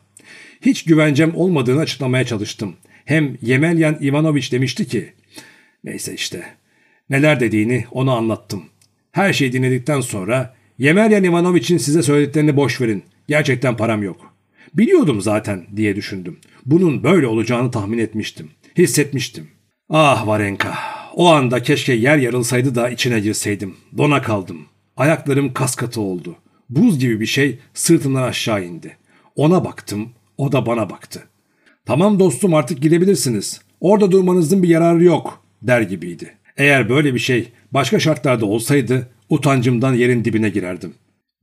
Speaker 1: Hiç güvencem olmadığını açıklamaya çalıştım. Hem Yemelyan Ivanoviç demişti ki... Neyse işte. Neler dediğini ona anlattım. Her şeyi dinledikten sonra Yemelyan Ivanoviç'in size söylediklerini boş verin. Gerçekten param yok. Biliyordum zaten diye düşündüm. Bunun böyle olacağını tahmin etmiştim. Hissetmiştim. Ah Varenka, o anda keşke yer yarılsaydı da içine girseydim. Dona kaldım. Ayaklarım kas katı oldu. Buz gibi bir şey sırtımdan aşağı indi. Ona baktım, o da bana baktı. Tamam dostum artık gidebilirsiniz. Orada durmanızın bir yararı yok der gibiydi. Eğer böyle bir şey başka şartlarda olsaydı utancımdan yerin dibine girerdim.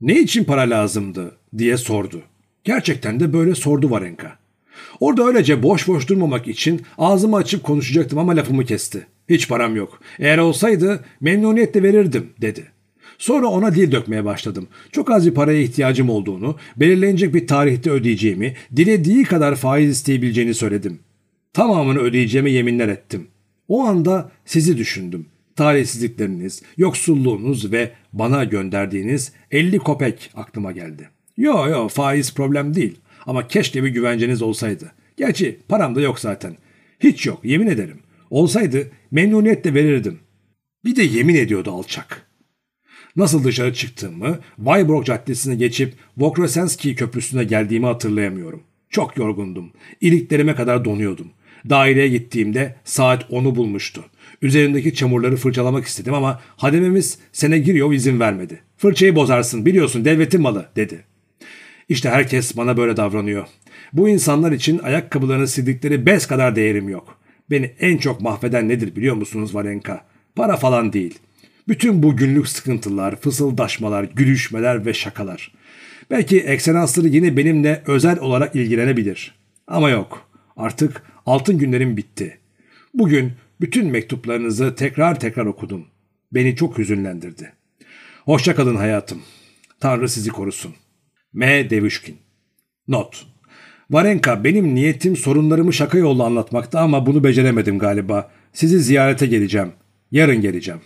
Speaker 1: Ne için para lazımdı diye sordu. Gerçekten de böyle sordu Varenka. Orada öylece boş boş durmamak için ağzımı açıp konuşacaktım ama lafımı kesti. Hiç param yok. Eğer olsaydı memnuniyetle verirdim dedi. Sonra ona dil dökmeye başladım. Çok az bir paraya ihtiyacım olduğunu, belirlenecek bir tarihte ödeyeceğimi, dilediği kadar faiz isteyebileceğini söyledim. Tamamını ödeyeceğime yeminler ettim. O anda sizi düşündüm. Talihsizlikleriniz, yoksulluğunuz ve bana gönderdiğiniz 50 kopek aklıma geldi. Yo yo faiz problem değil ama keşke bir güvenceniz olsaydı. Gerçi param da yok zaten. Hiç yok yemin ederim. Olsaydı memnuniyetle verirdim. Bir de yemin ediyordu alçak. Nasıl dışarı çıktığımı, Vyborg Caddesi'ne geçip Vokrosenski Köprüsü'ne geldiğimi hatırlayamıyorum. Çok yorgundum. İliklerime kadar donuyordum. Daireye gittiğimde saat 10'u bulmuştu. Üzerimdeki çamurları fırçalamak istedim ama hadememiz sene giriyor izin vermedi. Fırçayı bozarsın biliyorsun devletin malı dedi. İşte herkes bana böyle davranıyor. Bu insanlar için ayakkabılarını sildikleri bez kadar değerim yok. Beni en çok mahveden nedir biliyor musunuz Valenka? Para falan değil. Bütün bu günlük sıkıntılar, fısıldaşmalar, gülüşmeler ve şakalar. Belki ekselansları yine benimle özel olarak ilgilenebilir. Ama yok. Artık altın günlerim bitti. Bugün bütün mektuplarınızı tekrar tekrar okudum. Beni çok hüzünlendirdi. Hoşça kalın hayatım. Tanrı sizi korusun. M. Devüşkin Not Varenka benim niyetim sorunlarımı şaka yolla anlatmakta ama bunu beceremedim galiba. Sizi ziyarete geleceğim. Yarın geleceğim.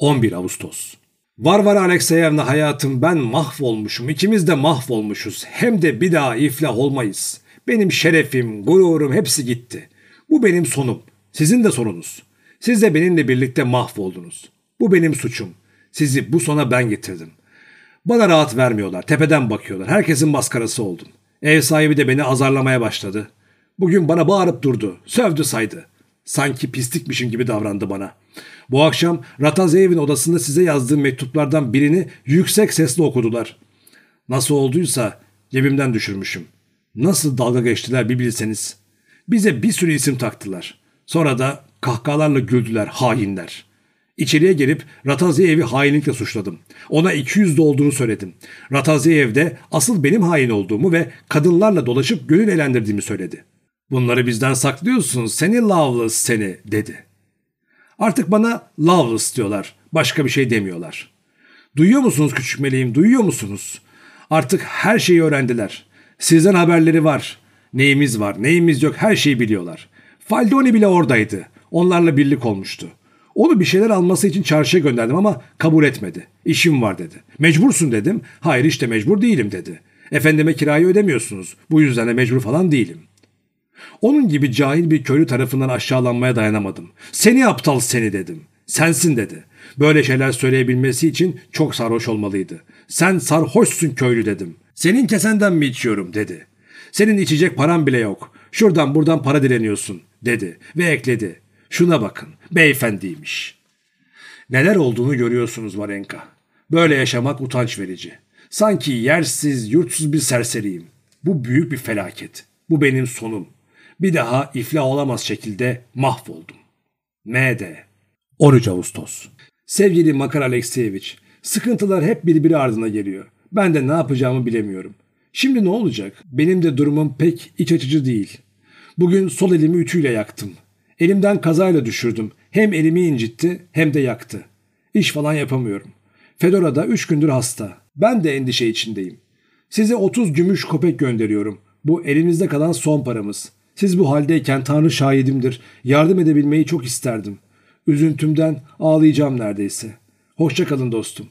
Speaker 1: 11 Ağustos Varvara Alekseyevna hayatım ben mahvolmuşum. İkimiz de mahvolmuşuz. Hem de bir daha iflah olmayız. Benim şerefim, gururum hepsi gitti. Bu benim sonum. Sizin de sonunuz. Siz de benimle birlikte mahvoldunuz. Bu benim suçum. Sizi bu sona ben getirdim. Bana rahat vermiyorlar. Tepeden bakıyorlar. Herkesin maskarası oldum. Ev sahibi de beni azarlamaya başladı. Bugün bana bağırıp durdu. Sövdü saydı. Sanki pislikmişim gibi davrandı bana. Bu akşam Ratazeyev'in odasında size yazdığım mektuplardan birini yüksek sesle okudular. Nasıl olduysa cebimden düşürmüşüm. Nasıl dalga geçtiler bir bilseniz. Bize bir sürü isim taktılar. Sonra da kahkahalarla güldüler hainler. İçeriye gelip Rataziyev'i hainlikle suçladım. Ona 200'de olduğunu söyledim. Rataziyev de asıl benim hain olduğumu ve kadınlarla dolaşıp gönül eğlendirdiğimi söyledi. Bunları bizden saklıyorsun seni Loveless seni dedi. Artık bana Loveless diyorlar. Başka bir şey demiyorlar. Duyuyor musunuz küçük meleğim duyuyor musunuz? Artık her şeyi öğrendiler. Sizden haberleri var. Neyimiz var neyimiz yok her şeyi biliyorlar. Faldoni bile oradaydı. Onlarla birlik olmuştu. Onu bir şeyler alması için çarşıya gönderdim ama kabul etmedi. İşim var dedi. Mecbursun dedim. Hayır işte mecbur değilim dedi. Efendime kirayı ödemiyorsunuz. Bu yüzden de mecbur falan değilim. Onun gibi cahil bir köylü tarafından aşağılanmaya dayanamadım. Seni aptal seni dedim. Sensin dedi. Böyle şeyler söyleyebilmesi için çok sarhoş olmalıydı. Sen sarhoşsun köylü dedim. Senin kesenden mi içiyorum dedi. Senin içecek paran bile yok. Şuradan buradan para dileniyorsun dedi ve ekledi. Şuna bakın beyefendiymiş. Neler olduğunu görüyorsunuz Varenka. Böyle yaşamak utanç verici. Sanki yersiz, yurtsuz bir serseriyim. Bu büyük bir felaket. Bu benim sonum. Bir daha iflah olamaz şekilde mahvoldum. M.D. 13 Ağustos Sevgili Makar Alekseyevich, sıkıntılar hep birbiri ardına geliyor. Ben de ne yapacağımı bilemiyorum. Şimdi ne olacak? Benim de durumum pek iç açıcı değil. Bugün sol elimi ütüyle yaktım. Elimden kazayla düşürdüm. Hem elimi incitti hem de yaktı. İş falan yapamıyorum. Fedora da üç gündür hasta. Ben de endişe içindeyim. Size 30 gümüş kopek gönderiyorum. Bu elimizde kalan son paramız. Siz bu haldeyken Tanrı şahidimdir. Yardım edebilmeyi çok isterdim. Üzüntümden ağlayacağım neredeyse. Hoşça kalın dostum.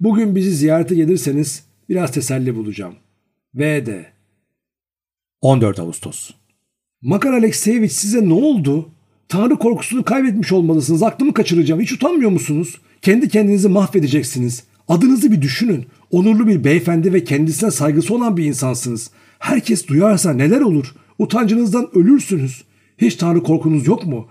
Speaker 1: Bugün bizi ziyarete gelirseniz biraz teselli bulacağım. V.D. 14 Ağustos Makar Alekseyevich size ne oldu? Tanrı korkusunu kaybetmiş olmalısınız. Aklımı kaçıracağım. Hiç utanmıyor musunuz? Kendi kendinizi mahvedeceksiniz. Adınızı bir düşünün. Onurlu bir beyefendi ve kendisine saygısı olan bir insansınız. Herkes duyarsa neler olur? Utancınızdan ölürsünüz. Hiç Tanrı korkunuz yok mu?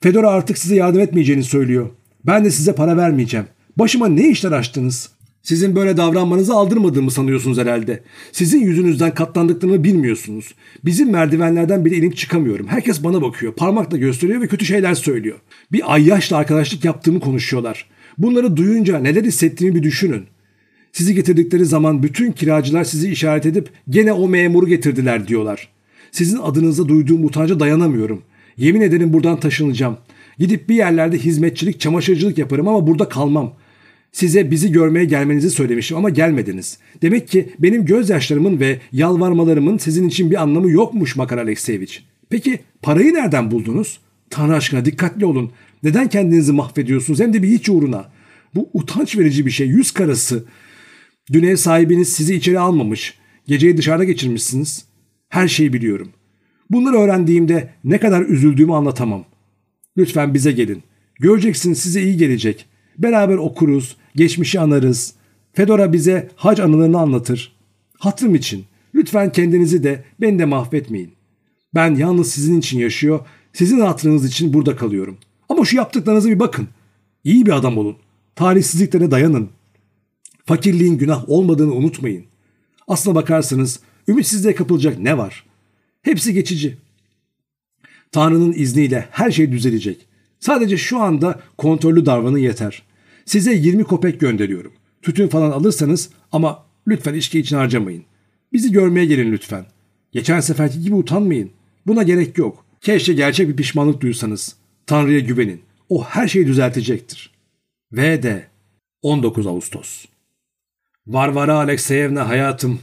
Speaker 1: Fedora artık size yardım etmeyeceğini söylüyor. Ben de size para vermeyeceğim. Başıma ne işler açtınız? Sizin böyle davranmanızı aldırmadığımı sanıyorsunuz herhalde. Sizin yüzünüzden katlandıklarını bilmiyorsunuz. Bizim merdivenlerden bile inip çıkamıyorum. Herkes bana bakıyor, parmakla gösteriyor ve kötü şeyler söylüyor. Bir ayyaşla arkadaşlık yaptığımı konuşuyorlar. Bunları duyunca neler hissettiğimi bir düşünün. Sizi getirdikleri zaman bütün kiracılar sizi işaret edip gene o memuru getirdiler diyorlar. Sizin adınıza duyduğum utanca dayanamıyorum. Yemin ederim buradan taşınacağım. Gidip bir yerlerde hizmetçilik, çamaşırcılık yaparım ama burada kalmam. Size bizi görmeye gelmenizi söylemiştim ama gelmediniz. Demek ki benim gözyaşlarımın ve yalvarmalarımın sizin için bir anlamı yokmuş Makar Alekseyevich. Peki parayı nereden buldunuz? Tanrı aşkına dikkatli olun. Neden kendinizi mahvediyorsunuz hem de bir hiç uğruna? Bu utanç verici bir şey. Yüz karası. Dün ev sahibiniz sizi içeri almamış. Geceyi dışarıda geçirmişsiniz. Her şeyi biliyorum. Bunları öğrendiğimde ne kadar üzüldüğümü anlatamam. Lütfen bize gelin. Göreceksiniz size iyi gelecek. Beraber okuruz, geçmişi anarız. Fedora bize hac anılarını anlatır. Hatırım için lütfen kendinizi de beni de mahvetmeyin. Ben yalnız sizin için yaşıyor, sizin hatırınız için burada kalıyorum. Ama şu yaptıklarınızı bir bakın. İyi bir adam olun. Talihsizliklere dayanın. Fakirliğin günah olmadığını unutmayın. Aslına bakarsanız ümitsizliğe kapılacak ne var? Hepsi geçici. Tanrı'nın izniyle her şey düzelecek. Sadece şu anda kontrollü davranın yeter. Size 20 kopek gönderiyorum. Tütün falan alırsanız ama lütfen içki için harcamayın. Bizi görmeye gelin lütfen. Geçen seferki gibi utanmayın. Buna gerek yok. Keşke gerçek bir pişmanlık duysanız. Tanrı'ya güvenin. O her şeyi düzeltecektir. Ve de 19 Ağustos. Varvara Alekseyevna hayatım.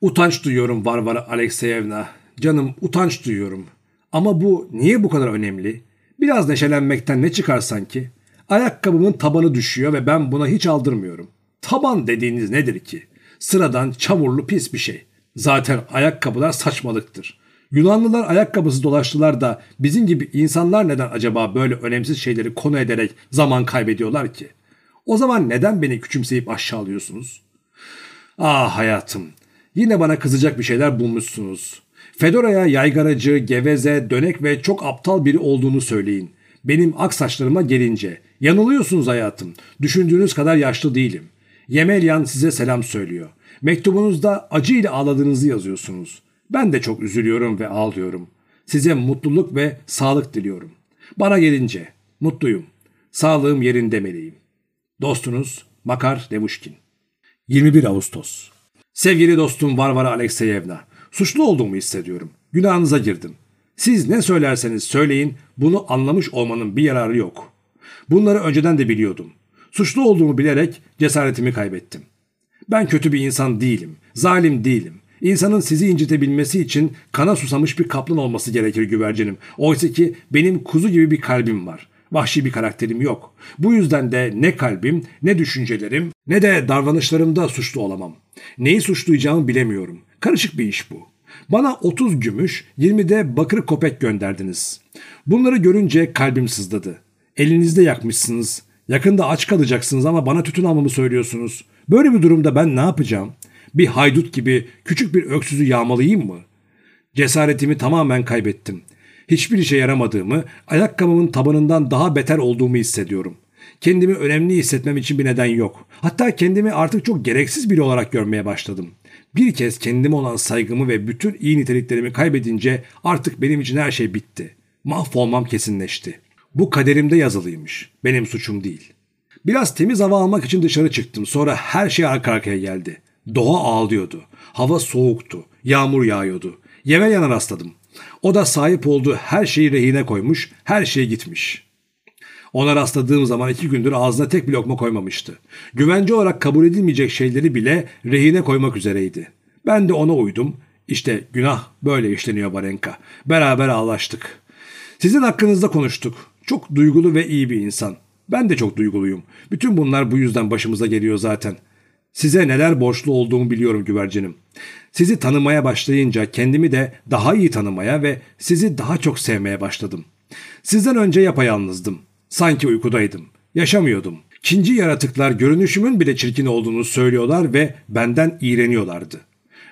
Speaker 1: Utanç duyuyorum Varvara Alekseyevna. Canım utanç duyuyorum. Ama bu niye bu kadar önemli? Biraz neşelenmekten ne çıkar sanki? Ayakkabımın tabanı düşüyor ve ben buna hiç aldırmıyorum. Taban dediğiniz nedir ki? Sıradan çamurlu pis bir şey. Zaten ayakkabılar saçmalıktır. Yunanlılar ayakkabısı dolaştılar da bizim gibi insanlar neden acaba böyle önemsiz şeyleri konu ederek zaman kaybediyorlar ki? O zaman neden beni küçümseyip aşağılıyorsunuz? Ah hayatım, yine bana kızacak bir şeyler bulmuşsunuz. Fedora'ya yaygaracı, geveze, dönek ve çok aptal biri olduğunu söyleyin. Benim ak saçlarıma gelince. Yanılıyorsunuz hayatım. Düşündüğünüz kadar yaşlı değilim. Yemelyan size selam söylüyor. Mektubunuzda acı ile ağladığınızı yazıyorsunuz. Ben de çok üzülüyorum ve ağlıyorum. Size mutluluk ve sağlık diliyorum. Bana gelince mutluyum. Sağlığım yerinde meleğim. Dostunuz Makar Devuşkin 21 Ağustos Sevgili dostum Varvara Alekseyevna, suçlu olduğumu hissediyorum. Günahınıza girdim. Siz ne söylerseniz söyleyin bunu anlamış olmanın bir yararı yok. Bunları önceden de biliyordum. Suçlu olduğumu bilerek cesaretimi kaybettim. Ben kötü bir insan değilim, zalim değilim. İnsanın sizi incitebilmesi için kana susamış bir kaplan olması gerekir güvercinim. Oysa ki benim kuzu gibi bir kalbim var. Vahşi bir karakterim yok. Bu yüzden de ne kalbim, ne düşüncelerim, ne de davranışlarımda suçlu olamam. Neyi suçlayacağımı bilemiyorum. Karışık bir iş bu. Bana 30 gümüş, 20 de bakır kopek gönderdiniz. Bunları görünce kalbim sızladı. Elinizde yakmışsınız. Yakında aç kalacaksınız ama bana tütün almamı söylüyorsunuz. Böyle bir durumda ben ne yapacağım? Bir haydut gibi küçük bir öksüzü yağmalayayım mı? Cesaretimi tamamen kaybettim. Hiçbir işe yaramadığımı, ayakkabımın tabanından daha beter olduğumu hissediyorum. Kendimi önemli hissetmem için bir neden yok. Hatta kendimi artık çok gereksiz biri olarak görmeye başladım. Bir kez kendime olan saygımı ve bütün iyi niteliklerimi kaybedince artık benim için her şey bitti. Mahvolmam kesinleşti. Bu kaderimde yazılıymış. Benim suçum değil. Biraz temiz hava almak için dışarı çıktım. Sonra her şey arka arkaya geldi. Doğa ağlıyordu. Hava soğuktu. Yağmur yağıyordu. Yemelyana rastladım. O da sahip olduğu her şeyi rehine koymuş, her şey gitmiş. Ona rastladığım zaman iki gündür ağzına tek bir lokma koymamıştı. Güvence olarak kabul edilmeyecek şeyleri bile rehine koymak üzereydi. Ben de ona uydum. İşte günah böyle işleniyor Barenka. Beraber ağlaştık. Sizin hakkınızda konuştuk. Çok duygulu ve iyi bir insan. Ben de çok duyguluyum. Bütün bunlar bu yüzden başımıza geliyor zaten. Size neler borçlu olduğumu biliyorum güvercinim. Sizi tanımaya başlayınca kendimi de daha iyi tanımaya ve sizi daha çok sevmeye başladım. Sizden önce yapayalnızdım. Sanki uykudaydım. Yaşamıyordum. Kinci yaratıklar görünüşümün bile çirkin olduğunu söylüyorlar ve benden iğreniyorlardı.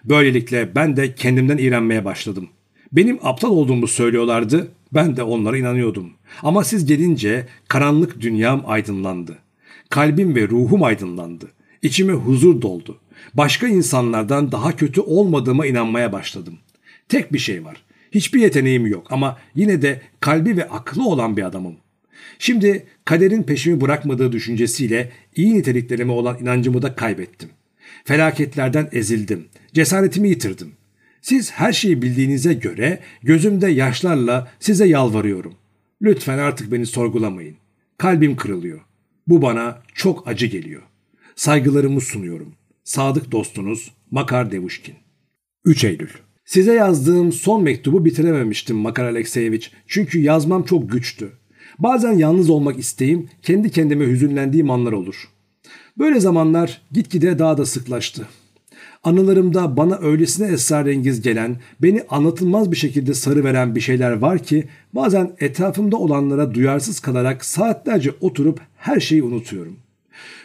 Speaker 1: Böylelikle ben de kendimden iğrenmeye başladım. Benim aptal olduğumu söylüyorlardı, ben de onlara inanıyordum. Ama siz gelince karanlık dünyam aydınlandı. Kalbim ve ruhum aydınlandı. İçime huzur doldu. Başka insanlardan daha kötü olmadığıma inanmaya başladım. Tek bir şey var. Hiçbir yeteneğim yok ama yine de kalbi ve aklı olan bir adamım. Şimdi kaderin peşimi bırakmadığı düşüncesiyle iyi niteliklerime olan inancımı da kaybettim. Felaketlerden ezildim. Cesaretimi yitirdim. Siz her şeyi bildiğinize göre gözümde yaşlarla size yalvarıyorum. Lütfen artık beni sorgulamayın. Kalbim kırılıyor. Bu bana çok acı geliyor. Saygılarımı sunuyorum. Sadık dostunuz Makar Devuşkin. 3 Eylül Size yazdığım son mektubu bitirememiştim Makar Alekseyeviç. Çünkü yazmam çok güçtü. Bazen yalnız olmak isteğim, kendi kendime hüzünlendiğim anlar olur. Böyle zamanlar gitgide daha da sıklaştı. Anılarımda bana öylesine esrarengiz gelen, beni anlatılmaz bir şekilde sarı veren bir şeyler var ki bazen etrafımda olanlara duyarsız kalarak saatlerce oturup her şeyi unutuyorum.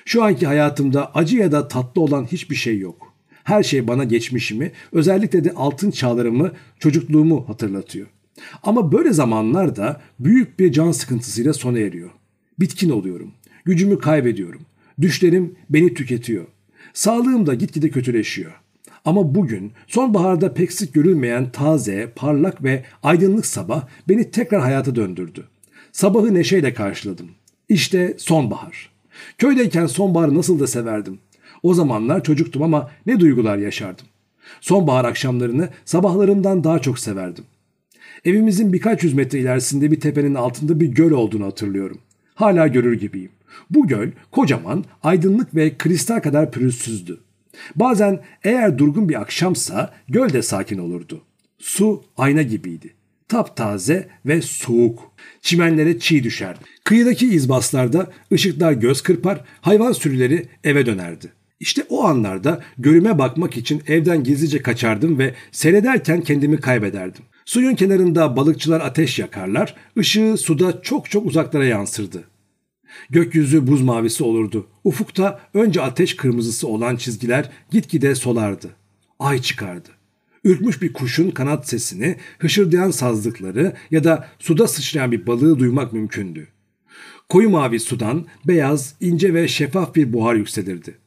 Speaker 1: Şu anki hayatımda acı ya da tatlı olan hiçbir şey yok. Her şey bana geçmişimi, özellikle de altın çağlarımı, çocukluğumu hatırlatıyor. Ama böyle zamanlarda büyük bir can sıkıntısıyla sona eriyor. Bitkin oluyorum. Gücümü kaybediyorum. Düşlerim beni tüketiyor. Sağlığım da gitgide kötüleşiyor. Ama bugün sonbaharda pek sık görülmeyen taze, parlak ve aydınlık sabah beni tekrar hayata döndürdü. Sabahı neşeyle karşıladım. İşte sonbahar. Köydeyken sonbaharı nasıl da severdim. O zamanlar çocuktum ama ne duygular yaşardım. Sonbahar akşamlarını sabahlarımdan daha çok severdim. Evimizin birkaç yüz metre ilerisinde bir tepenin altında bir göl olduğunu hatırlıyorum. Hala görür gibiyim. Bu göl kocaman, aydınlık ve kristal kadar pürüzsüzdü. Bazen eğer durgun bir akşamsa göl de sakin olurdu. Su ayna gibiydi. Taptaze ve soğuk. Çimenlere çiğ düşerdi. Kıyıdaki izbaslarda ışıklar göz kırpar, hayvan sürüleri eve dönerdi. İşte o anlarda görüme bakmak için evden gizlice kaçardım ve seyrederken kendimi kaybederdim. Suyun kenarında balıkçılar ateş yakarlar, ışığı suda çok çok uzaklara yansırdı. Gökyüzü buz mavisi olurdu. Ufukta önce ateş kırmızısı olan çizgiler gitgide solardı. Ay çıkardı. Ürkmüş bir kuşun kanat sesini, hışırdayan sazlıkları ya da suda sıçrayan bir balığı duymak mümkündü. Koyu mavi sudan beyaz, ince ve şeffaf bir buhar yükselirdi.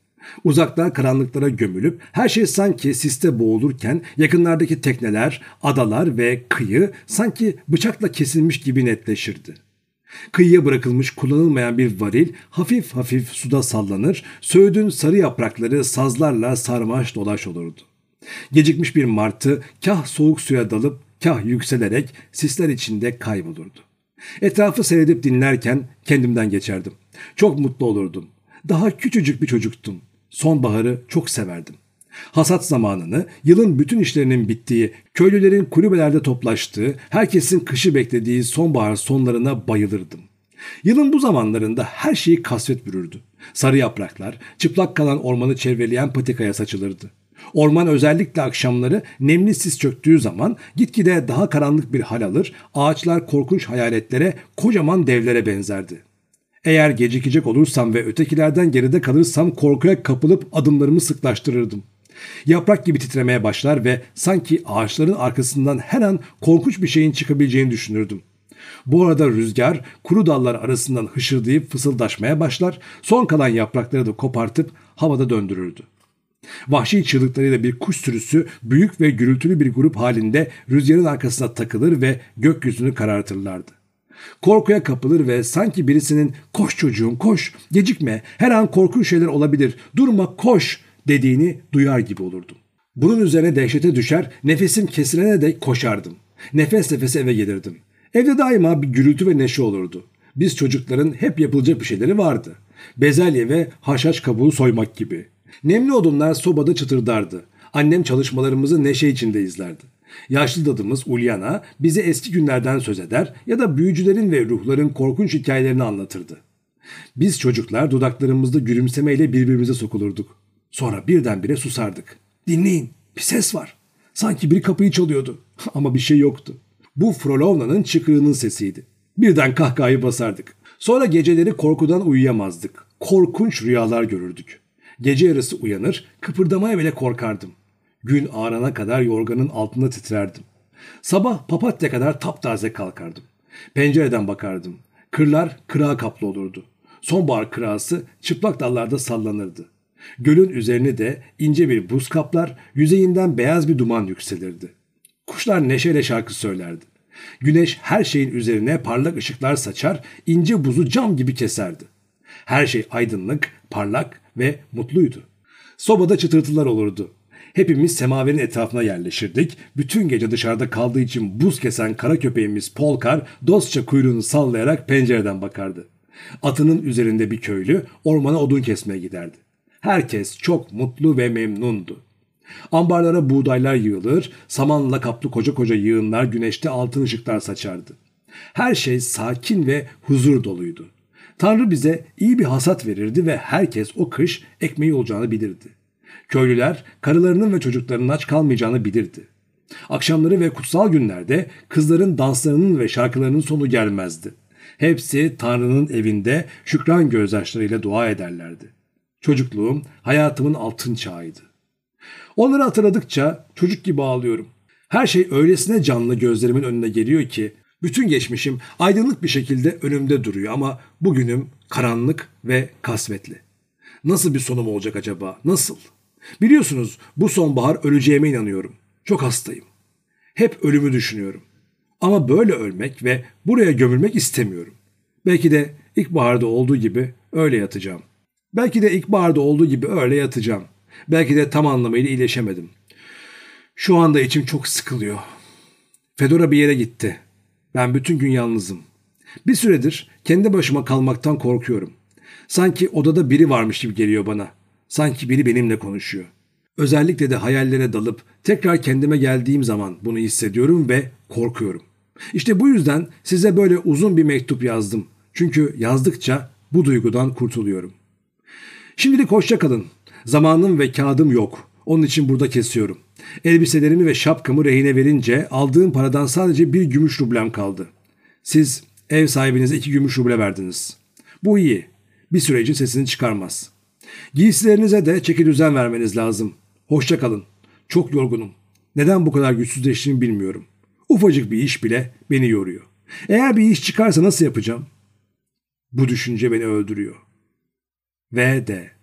Speaker 1: Uzaklar karanlıklara gömülüp her şey sanki siste boğulurken yakınlardaki tekneler, adalar ve kıyı sanki bıçakla kesilmiş gibi netleşirdi. Kıyıya bırakılmış kullanılmayan bir varil hafif hafif suda sallanır, söğüdün sarı yaprakları sazlarla sarmaş dolaş olurdu. Gecikmiş bir martı kah soğuk suya dalıp kah yükselerek sisler içinde kaybolurdu. Etrafı seyredip dinlerken kendimden geçerdim. Çok mutlu olurdum. Daha küçücük bir çocuktum. Sonbaharı çok severdim. Hasat zamanını, yılın bütün işlerinin bittiği, köylülerin kulübelerde toplaştığı, herkesin kışı beklediği sonbahar sonlarına bayılırdım. Yılın bu zamanlarında her şeyi kasvet bürürdü. Sarı yapraklar, çıplak kalan ormanı çevreleyen patikaya saçılırdı. Orman özellikle akşamları nemli sis çöktüğü zaman gitgide daha karanlık bir hal alır, ağaçlar korkunç hayaletlere, kocaman devlere benzerdi. Eğer gecikecek olursam ve ötekilerden geride kalırsam korkuya kapılıp adımlarımı sıklaştırırdım. Yaprak gibi titremeye başlar ve sanki ağaçların arkasından her an korkunç bir şeyin çıkabileceğini düşünürdüm. Bu arada rüzgar kuru dallar arasından hışırdayıp fısıldaşmaya başlar, son kalan yaprakları da kopartıp havada döndürürdü. Vahşi çığlıklarıyla bir kuş sürüsü büyük ve gürültülü bir grup halinde rüzgarın arkasına takılır ve gökyüzünü karartırlardı. Korkuya kapılır ve sanki birisinin koş çocuğum koş gecikme her an korkunç şeyler olabilir durma koş dediğini duyar gibi olurdum. Bunun üzerine dehşete düşer nefesim kesilene dek koşardım. Nefes nefese eve gelirdim. Evde daima bir gürültü ve neşe olurdu. Biz çocukların hep yapılacak bir şeyleri vardı. Bezelye ve haşhaş kabuğu soymak gibi. Nemli odunlar sobada çıtırdardı. Annem çalışmalarımızı neşe içinde izlerdi. Yaşlı dadımız Ulyana bize eski günlerden söz eder ya da büyücülerin ve ruhların korkunç hikayelerini anlatırdı. Biz çocuklar dudaklarımızda gülümsemeyle birbirimize sokulurduk. Sonra birdenbire susardık. Dinleyin bir ses var. Sanki biri kapıyı çalıyordu ama bir şey yoktu. Bu Frolovna'nın çıkığının sesiydi. Birden kahkahayı basardık. Sonra geceleri korkudan uyuyamazdık. Korkunç rüyalar görürdük. Gece yarısı uyanır, kıpırdamaya bile korkardım. Gün ağrana kadar yorganın altında titrerdim. Sabah papatya kadar taptaze kalkardım. Pencereden bakardım. Kırlar kırağa kaplı olurdu. Sonbahar kırağısı çıplak dallarda sallanırdı. Gölün üzerini de ince bir buz kaplar, yüzeyinden beyaz bir duman yükselirdi. Kuşlar neşeyle şarkı söylerdi. Güneş her şeyin üzerine parlak ışıklar saçar, ince buzu cam gibi keserdi. Her şey aydınlık, parlak ve mutluydu. Sobada çıtırtılar olurdu. Hepimiz semaverin etrafına yerleşirdik. Bütün gece dışarıda kaldığı için buz kesen kara köpeğimiz Polkar dostça kuyruğunu sallayarak pencereden bakardı. Atının üzerinde bir köylü ormana odun kesmeye giderdi. Herkes çok mutlu ve memnundu. Ambarlara buğdaylar yığılır, samanla kaplı koca koca yığınlar güneşte altın ışıklar saçardı. Her şey sakin ve huzur doluydu. Tanrı bize iyi bir hasat verirdi ve herkes o kış ekmeği olacağını bilirdi. Köylüler karılarının ve çocuklarının aç kalmayacağını bilirdi. Akşamları ve kutsal günlerde kızların danslarının ve şarkılarının sonu gelmezdi. Hepsi Tanrı'nın evinde şükran gözyaşlarıyla dua ederlerdi. Çocukluğum hayatımın altın çağıydı. Onları hatırladıkça çocuk gibi ağlıyorum. Her şey öylesine canlı gözlerimin önüne geliyor ki bütün geçmişim aydınlık bir şekilde önümde duruyor ama bugünüm karanlık ve kasvetli. Nasıl bir sonum olacak acaba? Nasıl? Biliyorsunuz bu sonbahar öleceğime inanıyorum. Çok hastayım. Hep ölümü düşünüyorum. Ama böyle ölmek ve buraya gömülmek istemiyorum. Belki de ilkbaharda olduğu gibi öyle yatacağım. Belki de ilkbaharda olduğu gibi öyle yatacağım. Belki de tam anlamıyla iyileşemedim. Şu anda içim çok sıkılıyor. Fedora bir yere gitti. Ben bütün gün yalnızım. Bir süredir kendi başıma kalmaktan korkuyorum. Sanki odada biri varmış gibi geliyor bana. Sanki biri benimle konuşuyor. Özellikle de hayallere dalıp tekrar kendime geldiğim zaman bunu hissediyorum ve korkuyorum. İşte bu yüzden size böyle uzun bir mektup yazdım. Çünkü yazdıkça bu duygudan kurtuluyorum. Şimdilik hoşça kalın. Zamanım ve kağıdım yok. Onun için burada kesiyorum. Elbiselerimi ve şapkamı rehine verince aldığım paradan sadece bir gümüş rublem kaldı. Siz ev sahibinize iki gümüş ruble verdiniz. Bu iyi. Bir süreci sesini çıkarmaz. Giysilerinize de çeki düzen vermeniz lazım. Hoşça kalın. Çok yorgunum. Neden bu kadar güçsüzleştiğimi bilmiyorum. Ufacık bir iş bile beni yoruyor. Eğer bir iş çıkarsa nasıl yapacağım? Bu düşünce beni öldürüyor. V.D.